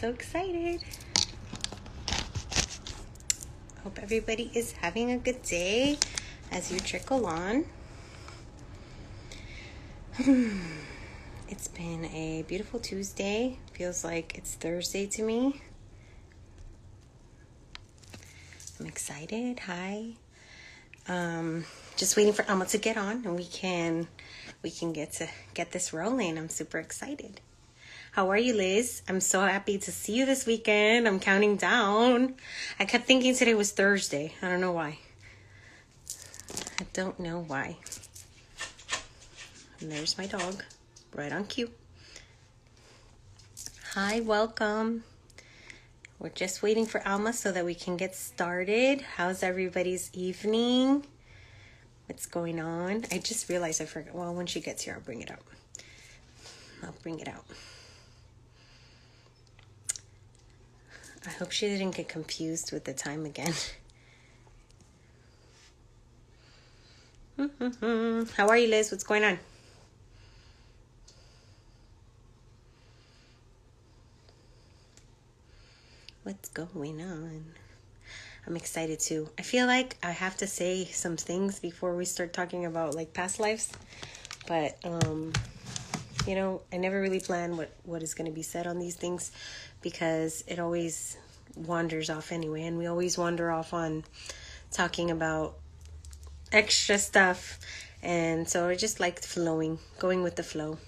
so excited. Hope everybody is having a good day as you trickle on. it's been a beautiful Tuesday. Feels like it's Thursday to me. I'm excited. Hi. Um, just waiting for Alma to get on and we can we can get to get this rolling. I'm super excited. How are you, Liz? I'm so happy to see you this weekend. I'm counting down. I kept thinking today was Thursday. I don't know why. I don't know why. And there's my dog, right on cue. Hi, welcome. We're just waiting for Alma so that we can get started. How's everybody's evening? What's going on? I just realized I forgot. Well, when she gets here, I'll bring it up. I'll bring it out. I hope she didn't get confused with the time again. How are you, Liz? What's going on? What's going on? I'm excited too. I feel like I have to say some things before we start talking about like past lives, but um, you know, I never really plan what what is going to be said on these things because it always wanders off anyway, and we always wander off on talking about extra stuff, and so I just like flowing, going with the flow.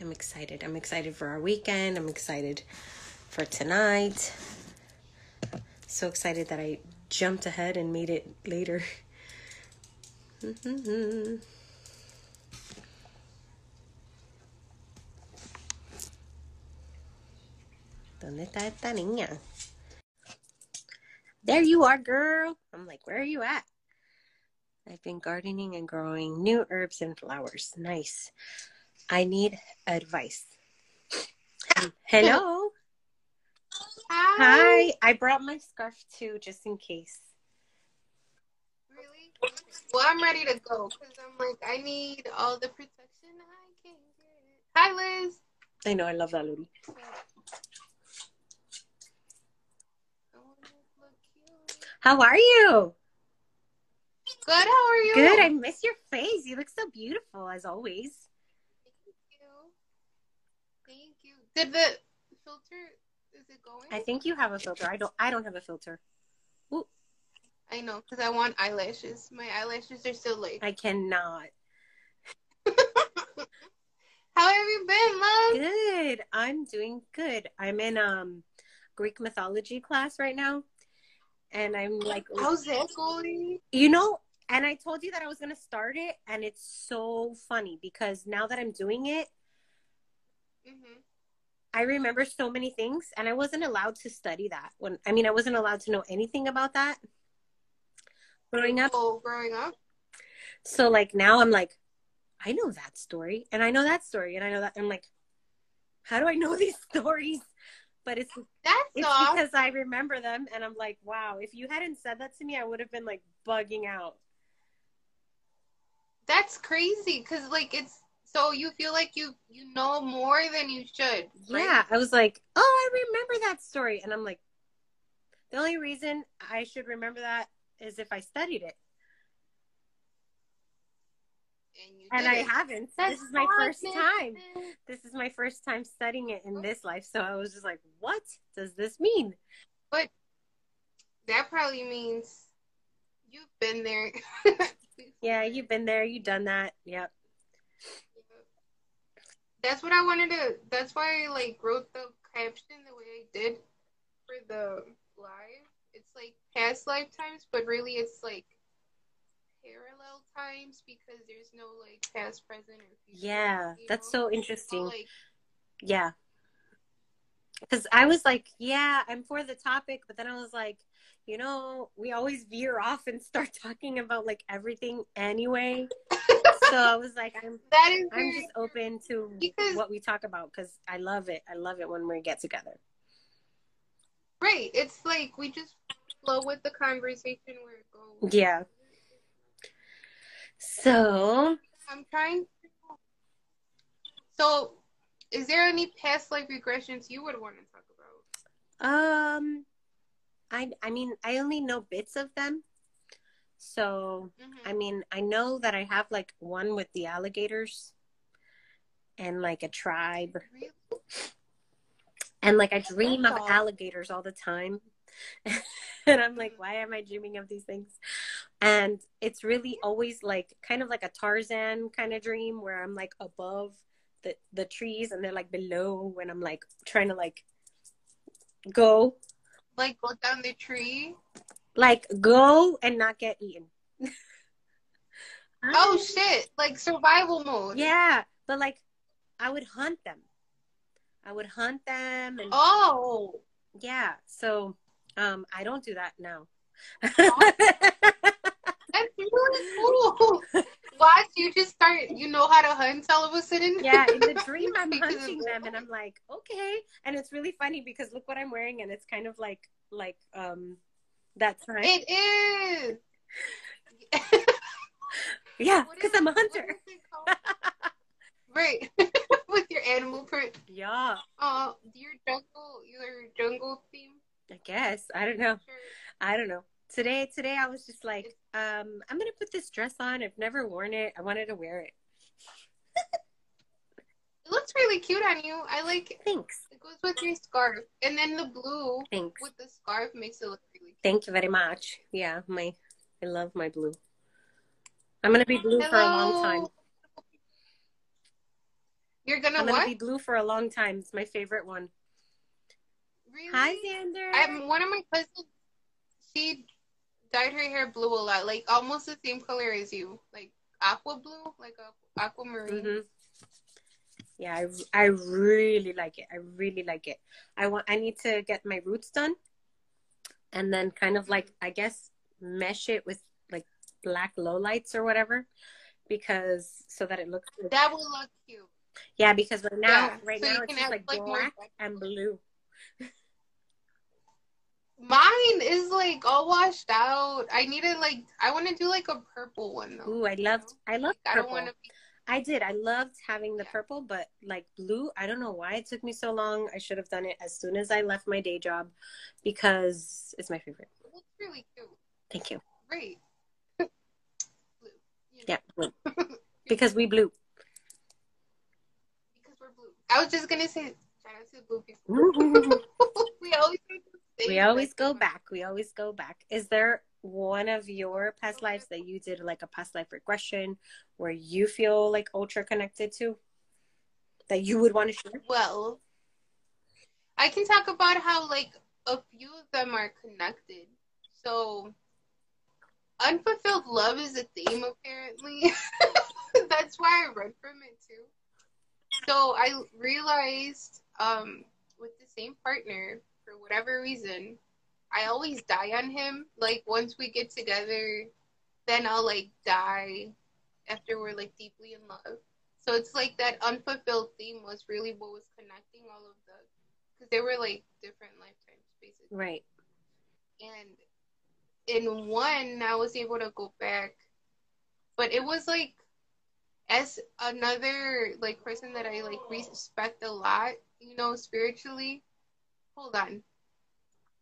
I'm excited. I'm excited for our weekend. I'm excited for tonight. So excited that I jumped ahead and made it later. ¿Dónde está esta niña? There you are, girl. I'm like, where are you at? I've been gardening and growing new herbs and flowers. Nice. I need advice. Hello. Hi. Hi. I brought my scarf too, just in case. Really? Well, I'm ready to go because I'm like, I need all the protection I can get. Hi, Liz. I know, I love that, Ludi. I wanna look cute. How are you? Good. How are you? Good. I miss your face. You look so beautiful as always. Thank you. Thank you. Did the filter? Is it going? I think you have a filter. I don't. I don't have a filter. Ooh, I know because I want eyelashes. My eyelashes are still late. I cannot. How have you been, love? Good. I'm doing good. I'm in um Greek mythology class right now, and I'm like, How's that going? you know, and I told you that I was gonna start it, and it's so funny because now that I'm doing it, hmm I remember so many things, and I wasn't allowed to study that when. I mean, I wasn't allowed to know anything about that growing up. Oh, growing up. So like now I'm like, I know that story and I know that story and I know that I'm like, how do I know these stories? But it's That's it's because I remember them and I'm like, wow, if you hadn't said that to me, I would have been like bugging out. That's crazy because like it's so you feel like you you know more than you should. right? Yeah. I was like, oh, I remember that story. And I'm like, the only reason I should remember that is if I studied it. And, you And I it. haven't. That's this is my first time. This is my first time studying it in this life. So I was just like, what does this mean? But that probably means you've been there. Yeah, you've been there, you've done that. Yep. That's what I wanted to. That's why I like wrote the caption the way I did for the live. It's like past lifetimes, but really it's like parallel times because there's no like past, present, or future. Yeah, that's know? so interesting. like Yeah. Because I was like, yeah, I'm for the topic, but then I was like, you know, we always veer off and start talking about like everything anyway. so I was like, I'm that is I'm just open to Because- what we talk about because I love it. I love it when we get together. right. It's like we just flow with the conversation where it goes. Yeah. So I'm trying. So, is there any past life regressions you would want to talk about? Um, I I mean I only know bits of them, so Mhm. I mean I know that I have like one with the alligators, and like a tribe, Really? and like I dream of alligators all the time, and I'm like, why am I dreaming of these things? And it's really always like kind of like a Tarzan kind of dream where I'm like above the the trees and they're like below when I'm like trying to like go Like go down the tree? like go and not get eaten. Oh shit! Like survival mode. yeah, but like I would hunt them. I would hunt them and Oh. yeah. So um I don't do that now. cool. Watch, you just start, you know how to hunt all of a sudden. yeah, in the dream I'm hunting them and I'm like, okay. And it's really funny because look what I'm wearing and it's kind of like like um that time. It is. yeah, because I'm a hunter. is it called? right. With your animal print. Yeah, Uh, your jungle, your jungle theme. I guess. I don't know. I don't know. Today, today I was just like, um, I'm gonna put this dress on. I've never worn it. I wanted to wear it. It looks really cute on you. I like it. Thanks. It goes with your scarf, and then the blue Thanks. with the scarf makes it look really cute. Thank you very much. Yeah, my I love my blue. I'm gonna be blue for a long time. You're gonna I'm gonna be blue for a long time. It's my favorite one. Really? Hi, Xander. I'm one of my cousins. She dyed her hair blue a lot, like almost the same color as you, like aqua blue, like a aquamarine. hmm Yeah, I, I really like it. I really like it. I want. I need to get my roots done, and then kind of like I guess mesh it with like black lowlights or whatever, because so that it looks. Like, That will look cute. yeah, because right now, Yeah, right so now it's just like like, black black. and blue. Mine is like all washed out. I needed like I want to do like a purple one though. Ooh, I loved. I loved I don't purple. want to be. I did. I loved having the Yeah. purple, but like blue, I don't know why it took me so long. I should have done it as soon as I left my day job because it's my favorite. It looks really cute. Thank you. Great. Blue. You Yeah, blue. because we blue. because we're blue. I was just gonna say shout out to the blue people. we always to always go back. We always go back. Is there one of your past lives that you did like a past life regression where you feel like ultra connected to that you would want to share? Well, I can talk about how like a few of them are connected. So, unfulfilled love is a theme apparently. That's why I read from it too. So I realized um, with the same partner for whatever reason, I always die on him. Like once we get together, then I'll like die after we're like deeply in love. So it's like that unfulfilled theme was really what was connecting all of the, because they were like different lifetimes basically. Right. And in one, I was able to go back, but it was like as another like person that I like respect a lot, you know, spiritually. Hold on,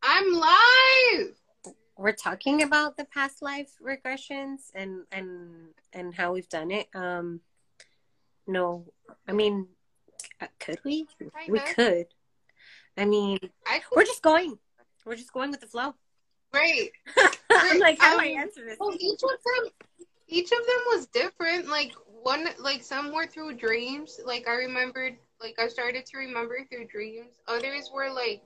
I'm live. We're talking about the past life regressions and and and how we've done it. Um no, I mean uh, could we? We Kinda. could. I mean, I we're just going. We're just going with the flow. great. I'm like, how do I Um, answer this? Well, each of them, each of them was different. Like one, like some were through dreams. Like I remembered, like I started to remember through dreams. Others were like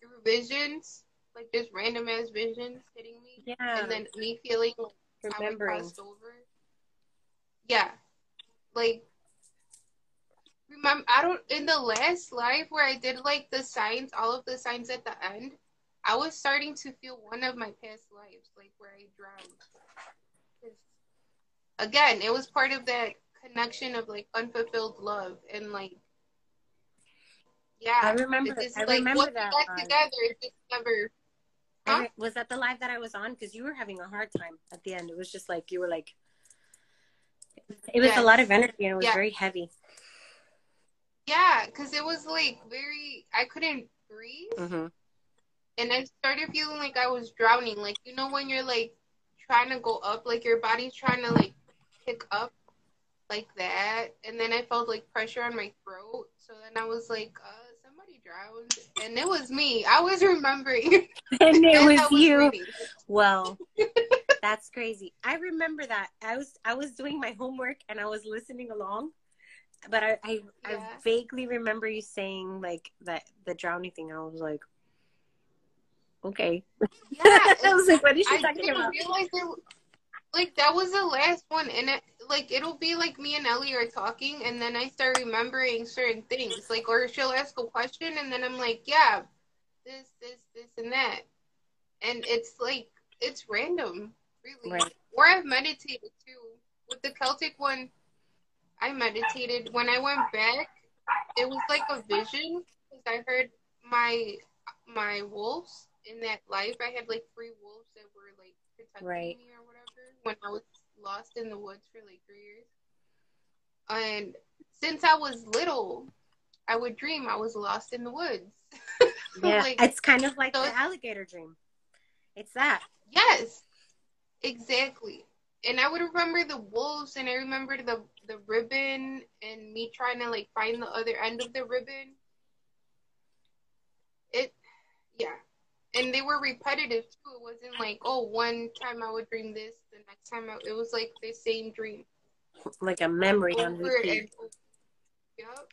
through visions, like just random ass visions hitting me, Yeah, and then me feeling like how I remembering. crossed over. Yeah, like remember I don't in the last life where I did like the signs, all of the signs at the end. I was starting to feel one of my past lives, like where I drowned. Again, it was part of that connection of like unfulfilled love and like, yeah. I remember. It's just, I like, remember once we that. got live. together, it just never. I Huh? re- was that the live that I was on? Because you were having a hard time at the end. It was just like you were like, it was a lot of energy and it was Yeah. very heavy. Yeah, because it was like very. I couldn't breathe, Mm-hmm. and I started feeling like I was drowning. Like you know when you're like trying to go up, like your body's trying to like pick up, like that, and then I felt like pressure on my throat. So then I was like, uh, somebody drowned, and it was me. I was remembering. And it as was I you. reading. Well, that's crazy. I remember that. I was I was doing my homework and I was listening along, but I I, I vaguely remember you saying like that the drowning thing. I was like, okay. Yeah, I was like, what is she I talking didn't about? realize it. Like that was the last one, and it, like it'll be like me and Ellie are talking, and then I start remembering certain things. Like, or she'll ask a question, and then I'm like, yeah, this, this, this, and that, and it's like it's random, really. Right. Or I've meditated too. With the Celtic one, I meditated. When I went back, it was like a vision because I heard my my wolves in that life. I had like three wolves that were like protecting Right. me or whatever when I was lost in the woods for like three years. And since I was little, I would dream I was lost in the woods. Yeah, Like, it's kind of like so the alligator dream. It's that. Yes, exactly. And I would remember the wolves, and I remember the the ribbon, and me trying to like find the other end of the ribbon. It, yeah, and they were repetitive too. It wasn't like oh, one time I would dream this, the next time I, it was like the same dream Like a memory on repeat. and over. Yep,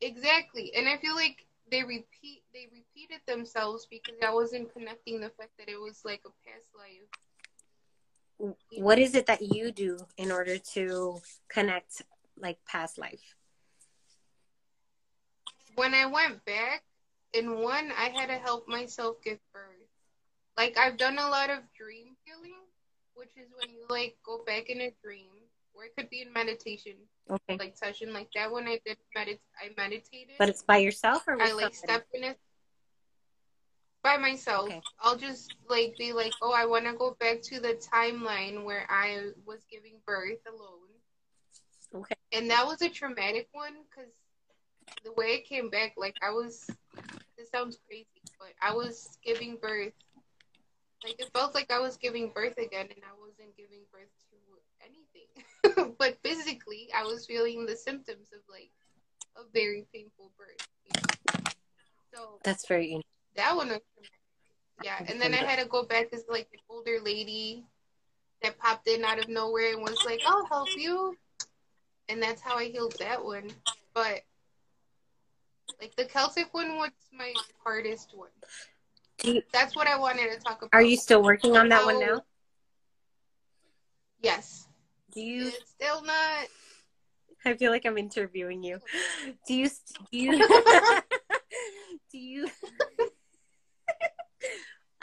exactly. And I feel like they repeat they repeated themselves because I wasn't connecting the fact that it was like a past life. What is it that you do in order to connect like past life? When I went back, in one, I had to help myself give birth. Like I've done a lot of dream healing, which is when you like go back in a dream, or it could be in meditation, Okay. like session like that. When I did medit, I meditated. But it's by yourself or with I like somebody? step in it by myself. Okay. I'll just like be like, oh, I want to go back to the timeline where I was giving birth alone. Okay. And that was a traumatic one because the way it came back, like I was, this sounds crazy, but I was giving birth. Like it felt like I was giving birth again, and I wasn't giving birth to anything. but physically, I was feeling the symptoms of like a very painful birth. you know? So That's very interesting. that one was. Yeah, and then I had to go back as like an older lady that popped in out of nowhere and was like, "I'll help you," and that's how I healed that one. But like the Celtic one was my hardest one. You, That's what I wanted to talk about. are you still working on that one now? Yes. Do you? It's still not. I feel like I'm interviewing you. Do you? Do you? do you?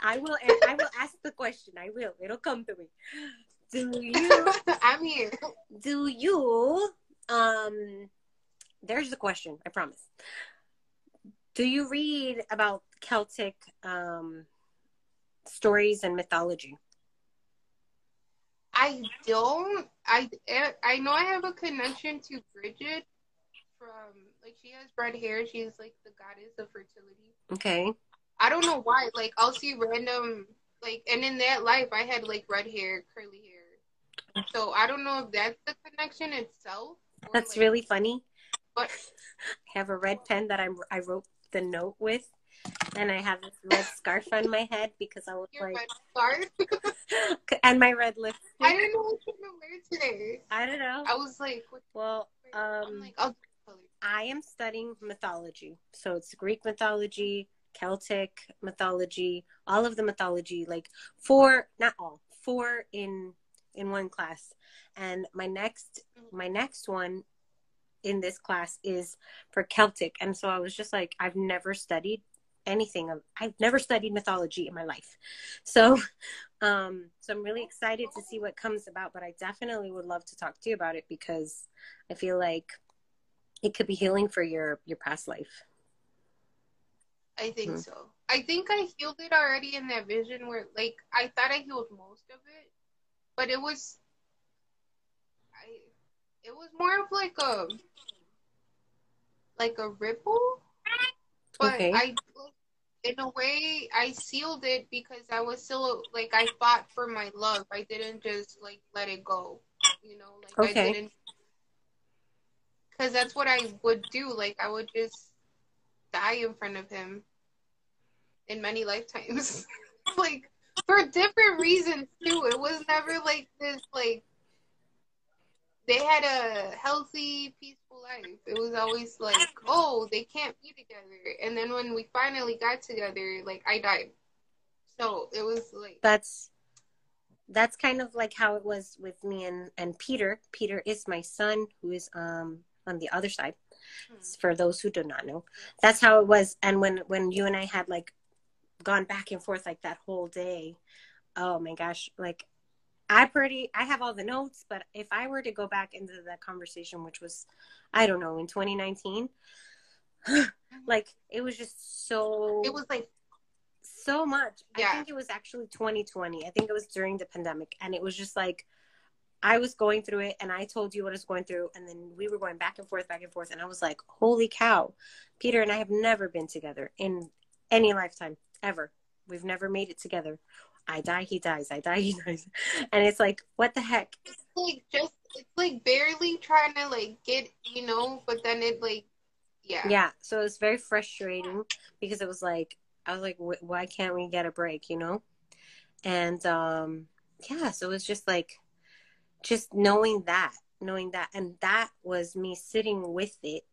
I will. I will ask the question. I will. It'll come to me. Do you? I'm here. do you um there's the question i promise do you read about celtic um stories and mythology I don't. I I know I have a connection to Bridget from like she has red hair. She's like the goddess of fertility. okay I don't know why. Like I'll see random like, and in that life I had like red hair, curly hair. So I don't know if that's the connection itself. or, that's like- really funny But i have a red pen that I'm i wrote the note with and i have this red scarf on my head because i was your like red scarf. and my red lipstick I didn't know what gonna wear today. i don't know I was like, well um like, I'll do color. I am studying mythology. So it's Greek mythology, Celtic mythology, all of the mythology, like four, not all, four in in one class. And my next my next one in this class is for Celtic. And so I was just like, I've never studied anything of I've never studied mythology in my life. So um so I'm really excited to see what comes about, but I definitely would love to talk to you about it because I feel like it could be healing for your your past life. I think Mhm. so. I think I healed it already in that vision where, like, I thought I healed most of it, but it was, I, it was more of like a, like a ripple, but Okay. I in a way I sealed it because I was still like I fought for my love. I didn't just like let it go, you know. Like Okay. I didn't because that's what I would do. Like I would just die in front of him in many lifetimes, like for different reasons too. It was never like this. Like they had a healthy, peaceful life. It was always like, oh, they can't be together. And then when we finally got together, like I died. So it was like that's that's kind of like how it was with me and and Peter. Peter is my son who is um on the other side. For those who do not know, that's how it was. And when when you and I had like gone back and forth like that whole day, oh my gosh, like I pretty I have all the notes, but if I were to go back into that conversation, which was I don't know in 2019, like it was just so it was like so much. Yeah. I think it was actually 2020. I think it was during the pandemic. And it was just like, I was going through it and I told you what I was going through. And then we were going back and forth, back and forth. And I was like, holy cow. Peter and I have never been together in any lifetime, ever. We've never made it together. I die, he dies. I die, he dies. And it's like, what the heck? it's like just it's like barely trying to like get you know, but then it like yeah. Yeah. So it was very frustrating because it was like, I was like, "Wh- why can't we get a break, you know? And um, yeah, so it was just like, just knowing that, knowing that. And that was me sitting with it,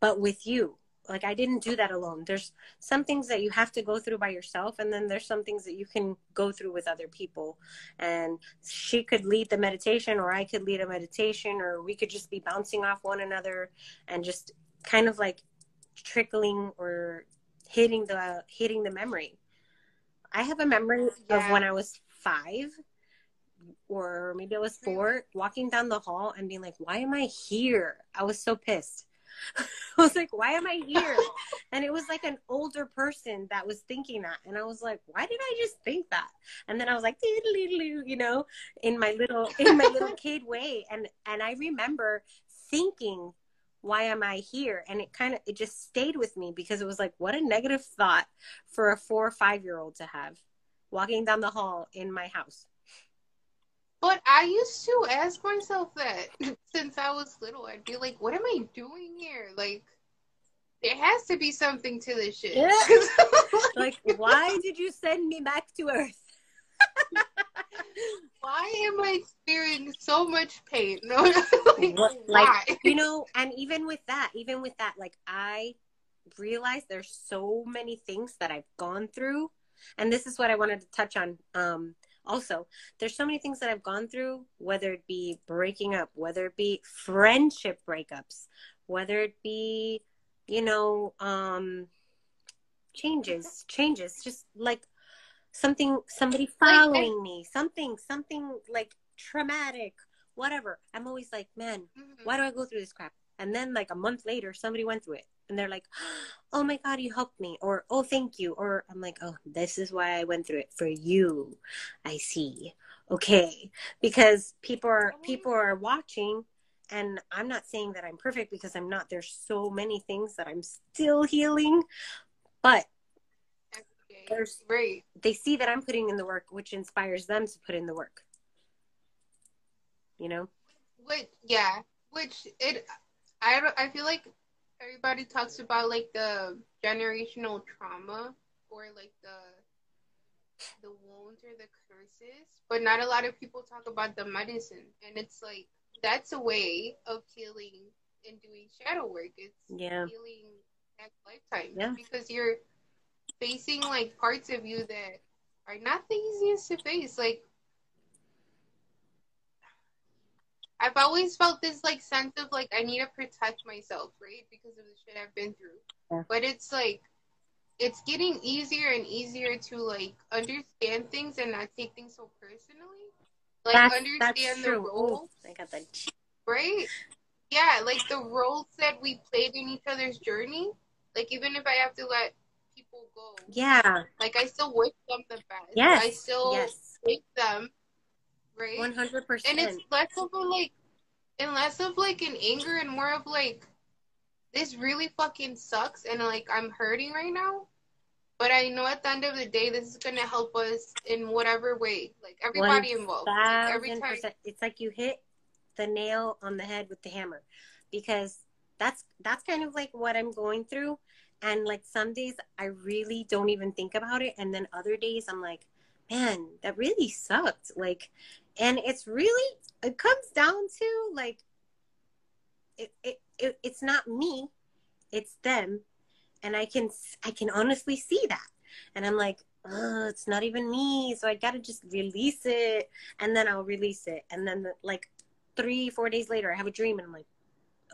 but with you. Like, I didn't do that alone. There's some things that you have to go through by yourself, and then there's some things that you can go through with other people. And she could lead the meditation, or I could lead a meditation, or we could just be bouncing off one another and just kind of like trickling or hitting the hitting the memory. I have a memory of when I was five, or maybe I was four, walking down the hall and being like, "Why am I here?" I was so pissed. I was like, "Why am I here?" and it was like an older person that was thinking that, and I was like, "Why did I just think that?" And then I was like, you know, in my little in my little kid way, and and I remember thinking why am I here? And it kind of it just stayed with me because it was like what a negative thought for a four or five year old to have walking down the hall in my house. But I used to ask myself that since I was little. I'd be like, what am I doing here? Like there has to be something to this shit. Yeah. Like, why did you send me back to Earth? why am I experiencing so much pain? No, like, What- why? like you know, and even with that, even with that, like I realized there's so many things that I've gone through, and this is what I wanted to touch on. Um, also, there's so many things that I've gone through, whether it be breaking up, whether it be friendship breakups, whether it be, you know, um, changes, changes, just like something, somebody following me, something, something like traumatic, whatever. I'm always like, man, Mhm. why do I go through this crap? And then like a month later, somebody went through it and they're like, oh my God, you helped me. Or, oh, thank you. Or I'm like, oh, this is why I went through it for you. I see. Okay. Because people are, people are watching and I'm not saying that I'm perfect because I'm not. There's so many things that I'm still healing, but there's Right. they see that I'm putting in the work, which inspires them to put in the work. You know? Which yeah, which it I I feel like everybody talks about like the generational trauma or like the the wounds or the curses, but not a lot of people talk about the medicine. And it's like that's a way of healing and doing shadow work. It's Yeah. healing next lifetime. Yeah. Because you're facing like parts of you that are not the easiest to face. Like I've always felt this like sense of like I need to protect myself, right? Because of the shit I've been through. Yeah. But it's like it's getting easier and easier to like understand things and not take things so personally. Like that's, understand that's the true. role, I got that. right? Yeah, like the roles that we played in each other's journey. Like even if I have to let people go, Yeah. like I still wish them the best. Yes. I still yes. wish them, right? One hundred percent. and it's less of a like and less of like an anger and more of like this really fucking sucks and like I'm hurting right now. But I know at the end of the day, this is gonna help us in whatever way. Like everybody involved. Like, every time. It's like you hit the nail on the head with the hammer, because that's that's kind of like what I'm going through. And like some days I really don't even think about it, and then other days I'm like, man, that really sucked. Like, and it's really it comes down to like, it, it, it it's not me, it's them, and I can I can honestly see that, and I'm like, oh, it's not even me, so I gotta just release it, and then I'll release it, and then like three four days later I have a dream, and I'm like,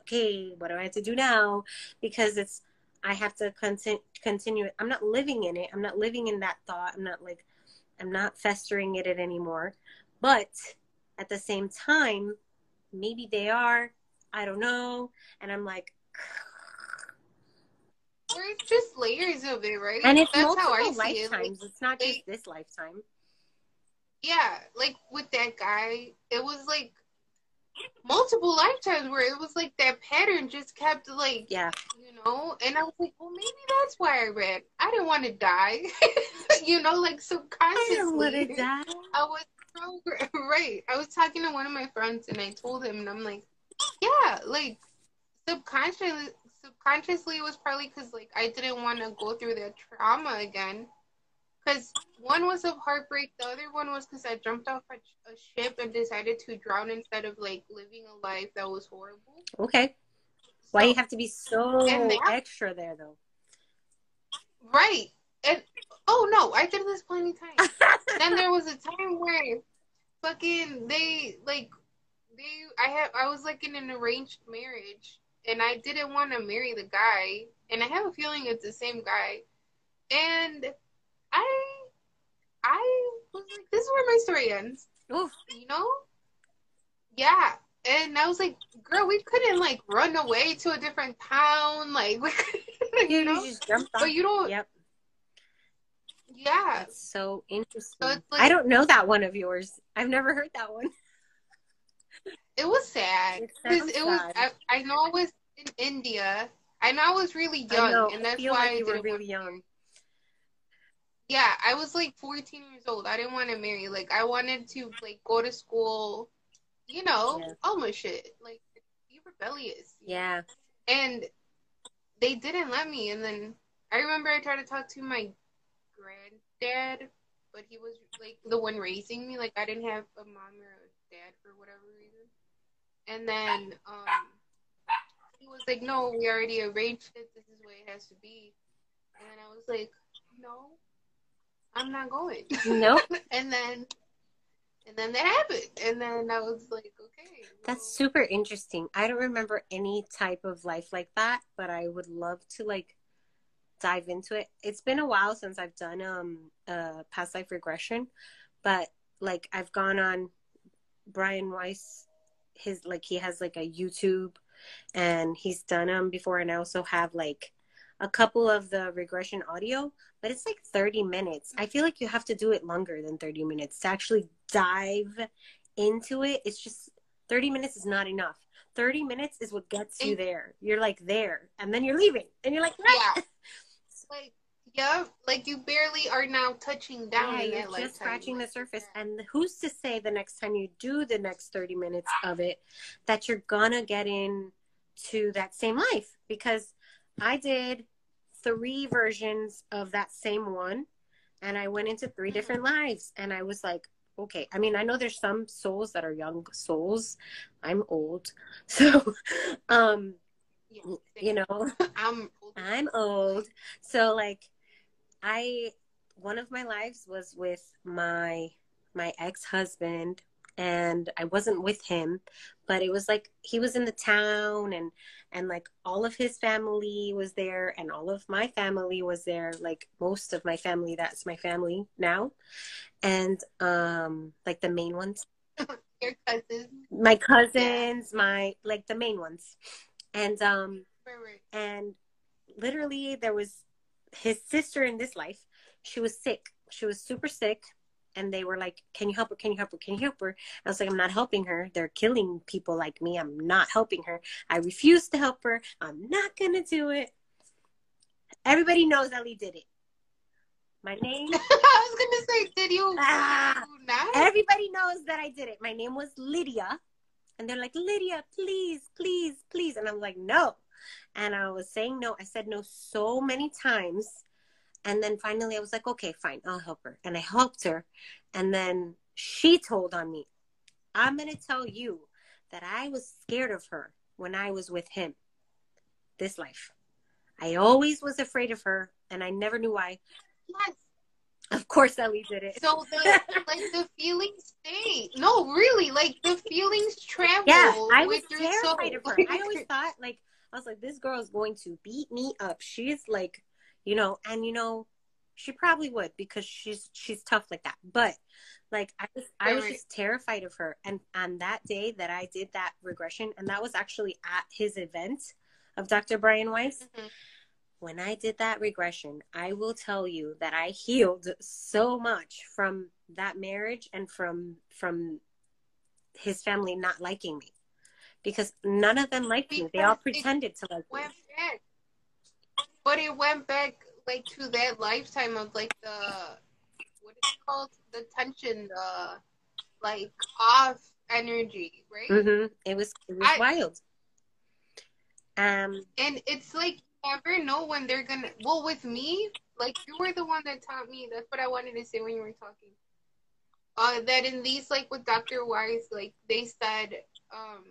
okay, what do I have to do now? Because it's I have to continue continue. I'm not living in it. I'm not living in that thought. I'm not like I'm not festering in it anymore. But at the same time, maybe they are. I don't know. And I'm like, there's just layers of it, right? And it's That's multiple how I lifetimes. It. Like, it's not just this lifetime. Yeah, like with that guy, it was like multiple lifetimes where it was like that pattern just kept like yeah you know and i was like well maybe that's why i read i didn't want to die you know like subconsciously i, want to die. I was right i was talking to one of my friends and i told him and i'm like yeah like subconsciously subconsciously it was probably because like i didn't want to go through that trauma again because one was of heartbreak, the other one was because I jumped off a, a, ship and decided to drown instead of like living a life that was horrible. Okay. So, Why you have to be so that, extra there though? Right. And oh no, I did this plenty times. then there was a time where fucking they like they I have I was like in an arranged marriage and I didn't want to marry the guy and I have a feeling it's the same guy. And I I was like, this is where my story ends. Oof. You know? Yeah. And I was like, girl, we couldn't like run away to a different town. Like, you know? But you don't. Yep. Yeah. That's so interesting. So like, I don't know that one of yours. I've never heard that one. It was sad. Because it, it, was, I, I, know I was in India. I know I was really young. And that's why like you were really young. Yeah, I was like 14 years old. I didn't want to marry. Like, I wanted to like go to school, you know, yeah. all my shit. Like, be rebellious. Yeah. And they didn't let me. And then I remember I tried to talk to my granddad, but he was like the one raising me. Like, I didn't have a mom or a dad for whatever reason. And then um, he was like, "No, we already arranged it. This is what it has to be." And then I was like, "No." I'm not going. Nope. and then and then that happened. And then I was like, okay. Well. That's super interesting. I don't remember any type of life like that, but I would love to like dive into it. It's been a while since I've done um uh past life regression, but like I've gone on Brian Weiss his like he has like a YouTube and he's done them before and I also have like a couple of the regression audio, but it's like 30 minutes. I feel like you have to do it longer than 30 minutes to actually dive into it. It's just 30 minutes is not enough. 30 minutes is what gets you there. You're like there, and then you're leaving, and you're like, ah. yeah, like yeah, like you barely are now touching down. Yeah, you're just scratching the surface. Yeah. And who's to say the next time you do the next 30 minutes of it that you're gonna get in to that same life? Because I did three versions of that same one and I went into three different lives and I was like, okay. I mean, I know there's some souls that are young souls. I'm old. So um you know, I'm I'm old. So like I one of my lives was with my my ex-husband and I wasn't with him, but it was like he was in the town and and like all of his family was there and all of my family was there, like most of my family that's my family now. And um like the main ones. Your cousins. My cousins, yeah. my like the main ones. And um and literally there was his sister in this life. She was sick. She was super sick and they were like, "Can you help her? Can you help her? Can you help her?" I was like, "I'm not helping her. They're killing people like me. I'm not helping her. I refuse to help her. I'm not gonna do it." Everybody knows Ellie did it. My name. I was gonna say, did you? Ah. you not? Everybody knows that I did it. My name was Lydia. And they're like, Lydia, please, please, please. And I'm like, no. And I was saying no. I said no so many times. And then finally I was like, okay, fine, I'll help her. And I helped her. And then she told on me, I'm going to tell you that I was scared of her when I was with him this life. I always was afraid of her and I never knew why. yes. Of course, Ellie did it. So the like the feelings stay. No, really, like the feelings travel. Yeah, I was with your soul. terrified of her. I always thought like I was like, this girl is going to beat me up. She's like, you know, and you know, she probably would because she's she's tough like that. But like I was I was just terrified of her. And on that day that I did that regression, and that was actually at his event of Dr. Brian Weiss. Mhm. When I did that regression, I will tell you that I healed so much from that marriage and from from his family not liking me because none of them liked me. They all pretended to like me. back. But it went back like to that lifetime of like the what is it called? The tension, the like off energy, right? Mm-hmm. It was it was I- wild. Um. And it's like never know when they're gonna well with me, like you were the one that taught me that's what I wanted to say when you were talking. Uh that in these like with Dr. Weiss, like they said, um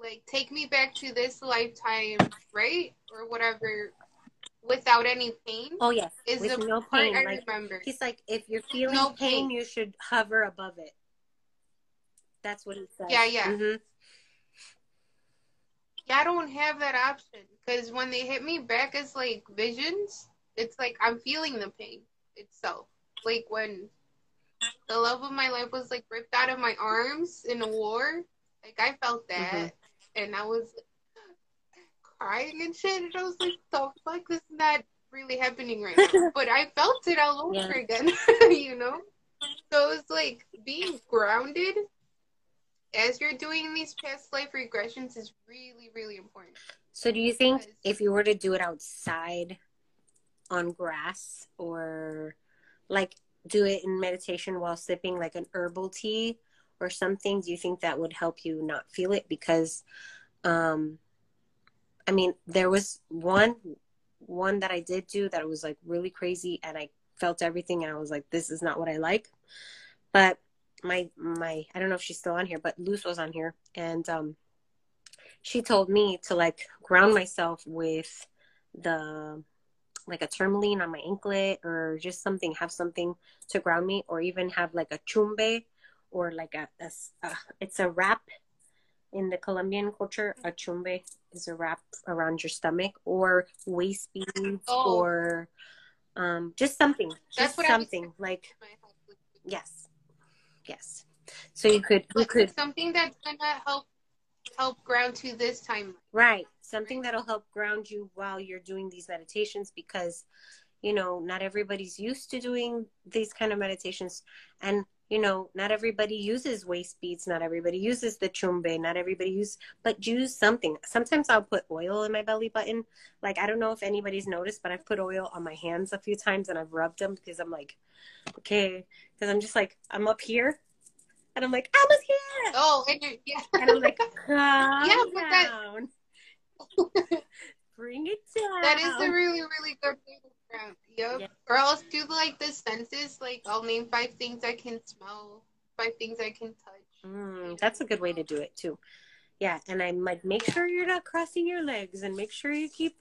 like take me back to this lifetime, right? Or whatever without any pain. Oh yes, is with the no pain. I Like remember. he's like, if you're feeling No pain, pain. you should hover above it. That's what he said. Yeah, yeah. hmm Yeah, I don't have that option because when they hit me back as like visions, it's like I'm feeling the pain itself. Like when the love of my life was like ripped out of my arms in a war, like I felt that, Mhm. and I was crying and shit, and I was like, "The fuck, this is not really happening right now." but I felt it all over Yeah. again, you know. So it's like being grounded as you're doing these past life regressions is really, really important. So do you think Because- if you were to do it outside on grass or like do it in meditation while sipping like an herbal tea or something, do you think that would help you not feel it? Because um I mean, there was one one that I did do that was like really crazy and I felt everything and I was like, this is not what I like. But my my I don't know if she's still on here, but Luz was on here. And um she told me to like ground myself with the like a tourmaline on my anklet or just something have something to ground me or even have like a chumbe or like a uh, it's a wrap in the colombian culture. A chumbe is a wrap around your stomach or waist beads Oh. or um just something just something like My health was- yes yes so you could you could something that's gonna help help ground to this time. Right. Something that'll help ground you while you're doing these meditations because, you know, not everybody's used to doing these kind of meditations. And, you know, not everybody uses waist beads. Not everybody uses the chumbe. Not everybody use, but use something. Sometimes I'll put oil in my belly button. Like, I don't know if anybody's noticed, but I've put oil on my hands a few times and I've rubbed them because I'm like, okay. Because I'm just like, I'm up here. And I'm like, I was here. Oh, and you're, yeah. And I'm like, calm Yeah, but that- Bring it down. that is a really, really good ground. Yep. Yeah. Or else do like the senses. Like I'll name five things I can smell, five things I can touch. Mm, that's a good way to do it too. Yeah, and I'm like, make sure you're not crossing your legs, and make sure you keep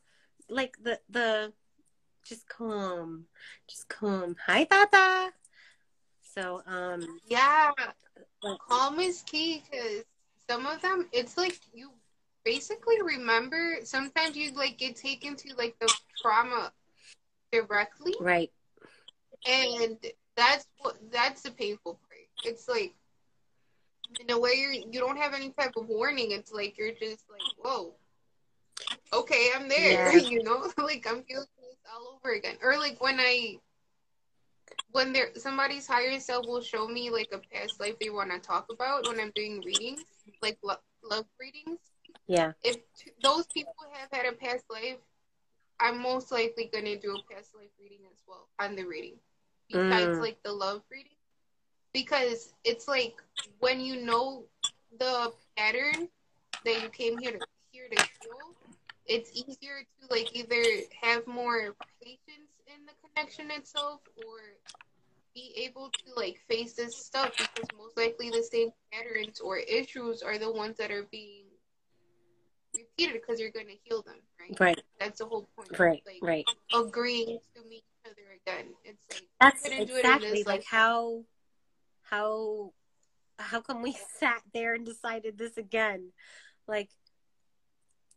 like the the just calm, just calm. Hi, Tata. So um, Yeah, like, calm is key because some of them, it's like you basically remember. Sometimes you like get taken to like the trauma directly, right, and that's what that's the painful part. It's like in a way you you don't have any type of warning. It's like you're just like, whoa, okay, I'm there. Yeah. You know, like I'm feeling this all over again. Or like when I when there somebody's higher self will show me like a past life they want to talk about when I'm doing readings, like lo- love readings. Yeah. If t- those people have had a past life, I'm most likely gonna do a past life reading as well on the reading, besides Mm. like the love reading, because it's like when you know the pattern that you came here to here to heal, it's easier to like either have more patience in the connection itself or be able to like face this stuff because most likely the same patterns or issues are the ones that are being repeated because you're going to heal them, right? Right. That's the whole point. Right. Like Right. agreeing to meet each other again. It's like That's couldn't do it exactly this like lifetime. how how how come we sat there and decided this again? Like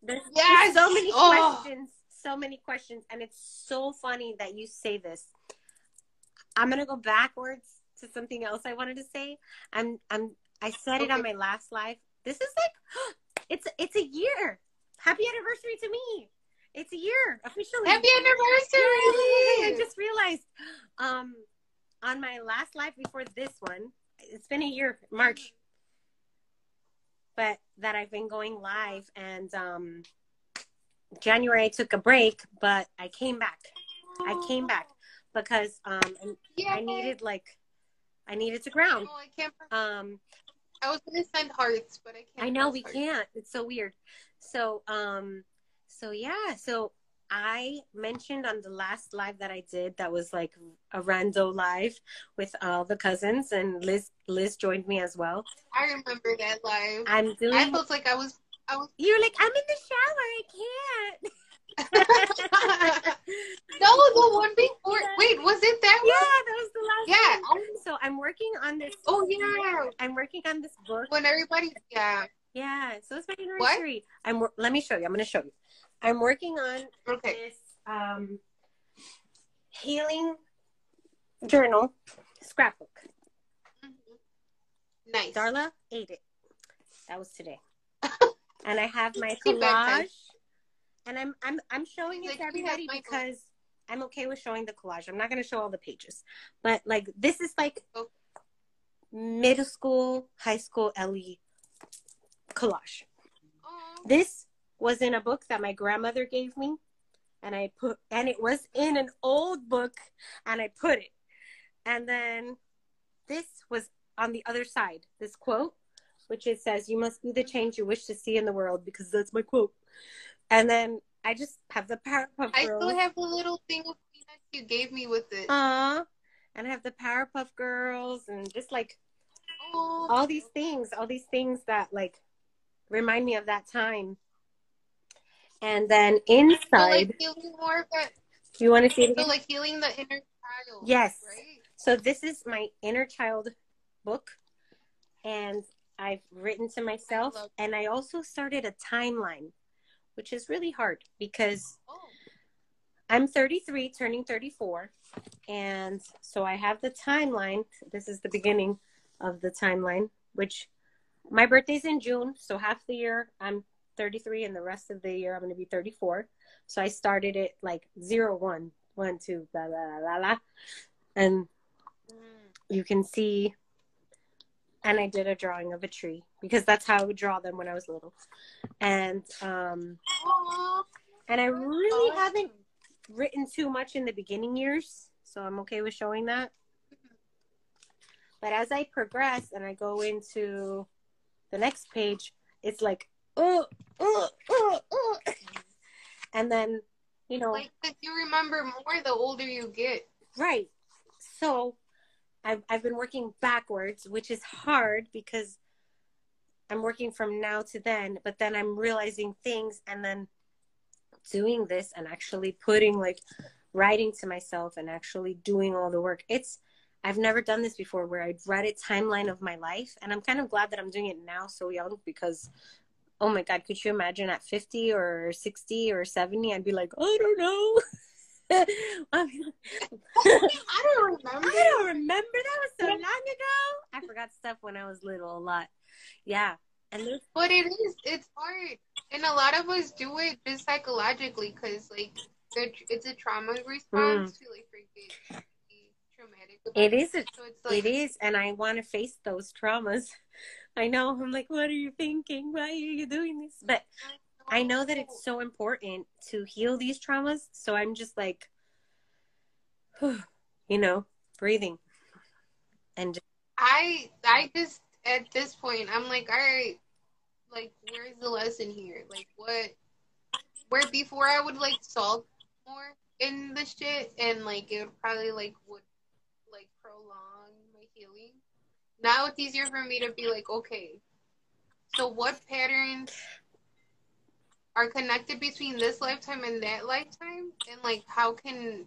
there's, there's Yes! so many Oh! questions, so many questions, and it's so funny that you say this. I'm gonna go backwards to something else I wanted to say. I'm I'm I said it on my last live. This is like it's it's a year. Happy anniversary to me. It's a year officially. Happy anniversary! Yay! I just realized um on my last live before this one, it's been a year, March. But that I've been going live and um January I took a break, but I came back. I came back because um Yeah. I needed like I needed to ground. Oh, I can't. Um I was gonna send hearts, but I can't. I know we hearts. can't. It's so weird. So um so yeah, so I mentioned on the last live that I did that was like a rando live with all the cousins and Liz Liz joined me as well. I remember that live. I'm doing I felt like I was. I was. You're like I'm in the shower. I can't. no, the one before. Wait, was it that yeah, one? Yeah, that was the last one. Yeah. one. So I'm working on this Oh yeah. I'm working on this book. When everybody. Yeah. Yeah, so it's my What? anniversary. I'm let me show you. I'm going to show you. I'm working on Okay. this um, healing journal scrapbook. Mm-hmm. Nice. Darla ate it. That was today. and I have my collage. And I'm I'm I'm showing it Like, to you everybody because I'm okay with showing the collage. I'm not going to show all the pages. But like this is like Okay. middle school, high school Ellie collage. Oh, This was in a book that my grandmother gave me, and I put, and it was in an old book, and I put it. And then this was on the other side, this quote, which it says, You must be the change you wish to see in the world, because that's my quote. And then I just have the Powerpuff I still have the little thing of peanuts you gave me with it. Aw. And I have the Powerpuff Girls, and just like all these things, all these things that like remind me of that time. And then inside, like more you want to see it? So like healing the inner child. Yes. Right. So this is my inner child book, and I've written to myself, love- and I also started a timeline, which is really hard because Oh. I'm 33, turning 34, and so I have the timeline. This is the beginning of the timeline, which my birthday's in June, so half the year I'm 33, and the rest of the year I'm going to be 34. So I started it like zero, one, one, two, la la la la, and Mm. you can see and i did a drawing of a tree because that's how i would draw them when i was little. And um and i really haven't written too much in the beginning years so i'm okay with showing that. But as i progress and i go into the next page it's like oh oh oh, oh. and then you know Like, you remember more the older you get. Right. So I've, I've been working backwards, which is hard because I'm working from now to then, but then I'm realizing things and then doing this and actually putting like writing to myself and actually doing all the work. It's, I've never done this before where I'd read a timeline of my life. And I'm kind of glad that I'm doing it now so young because, oh my God, could you imagine at 50 or 60 or 70? I'd be like, I don't know. I mean, I don't remember. I don't remember. That was so long ago. I forgot stuff when I was little a lot. Yeah. And there's But it is. It's hard, and a lot of us do it just psychologically because, like, it's a trauma response mm. to like traumatic It is. A, So it's like it is, and I want to face those traumas. I know. I'm like, what are you thinking? Why are you doing this? Mm-hmm. But I know that it's so important to heal these traumas. So I'm just like, you know, breathing. And just, I I just at this point I'm like, all right, like where's the lesson here? Like what where before I would like sulk more in the shit and like it would probably like would Now it's easier for me to be like, okay, so what patterns are connected between this lifetime and that lifetime and like how can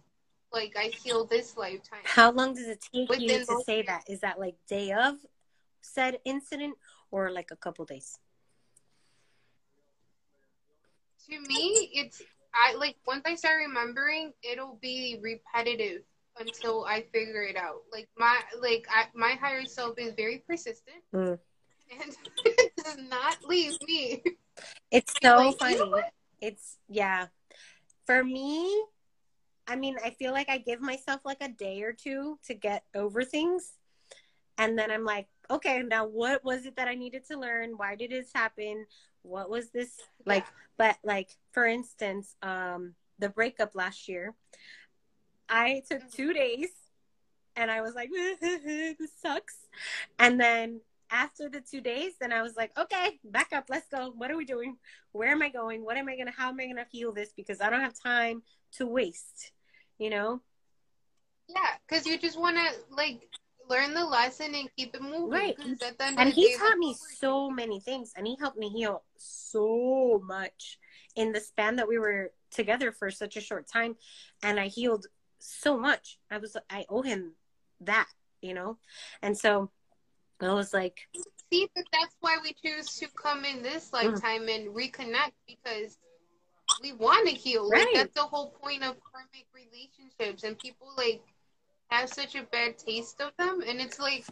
like I heal this lifetime? how long does it take you to say years. that? Is that like day of said incident or like a couple days? to me it's i like once i start remembering it'll be repetitive until i figure it out like my like I, my higher self is very persistent Mm. and does not leave me It's so Like, you funny. know? It's yeah. For me, I mean, I feel like I give myself like a day or two to get over things. And then I'm like, okay, now what was it that I needed to learn? Why did this happen? What was this like? But like for instance, um the breakup last year, I took 2 days and I was like, this sucks. And then after the two days, then I was like, okay, back up, let's go. What are we doing? Where am I going? What am I gonna? How am I gonna heal this? Because I don't have time to waste. You know? yeah because you just want to like learn the lesson and keep it moving Right. And he taught me so many things, and he helped me heal so much in the span that we were together for such a short time. And I healed so much. I was, I owe him that, you know? And so I was like, See, that's why we choose to come in this Mm. lifetime and reconnect because we want to heal. Like that's the whole point of karmic relationships, and people like have such a bad taste of them. And it's like,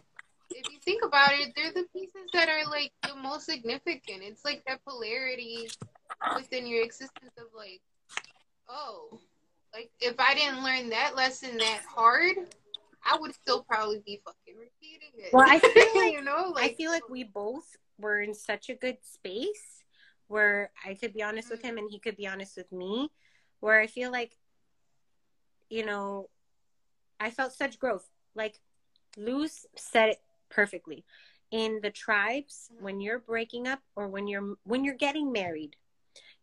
if you think about it, they're the pieces that are like the most significant. It's like that polarity within your existence of like, oh, like if I didn't learn that lesson that hard. I would still probably be fucking repeating it. Well, I feel like- you know, I feel like we both were in such a good space where I could be honest with mm-hmm. him and he could be honest with me, where I feel like, you know, I felt such growth. Like Luz said it perfectly. In the tribes, mm-hmm. when you're breaking up or when you're when you're getting married,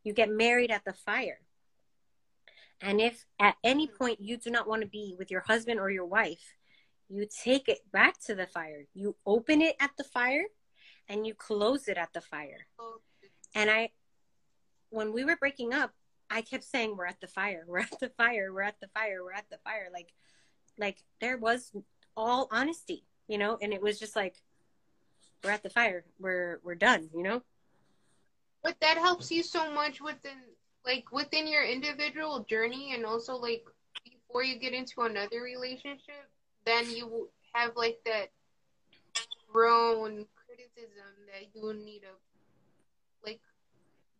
you get married at the fire. And if at any point you do not want to be with your husband or your wife, you take it back to the fire. You open it at the fire and you close it at the fire. And I, when we were breaking up, I kept saying, "We're at the fire. We're at the fire. We're at the fire. We're at the fire." Like, like there was all honesty, you know, and it was just like, "We're at the fire. We're we're done," you know. but that helps you so much within like within your individual journey and also like before you get into another relationship then you have like that grown criticism that you need to like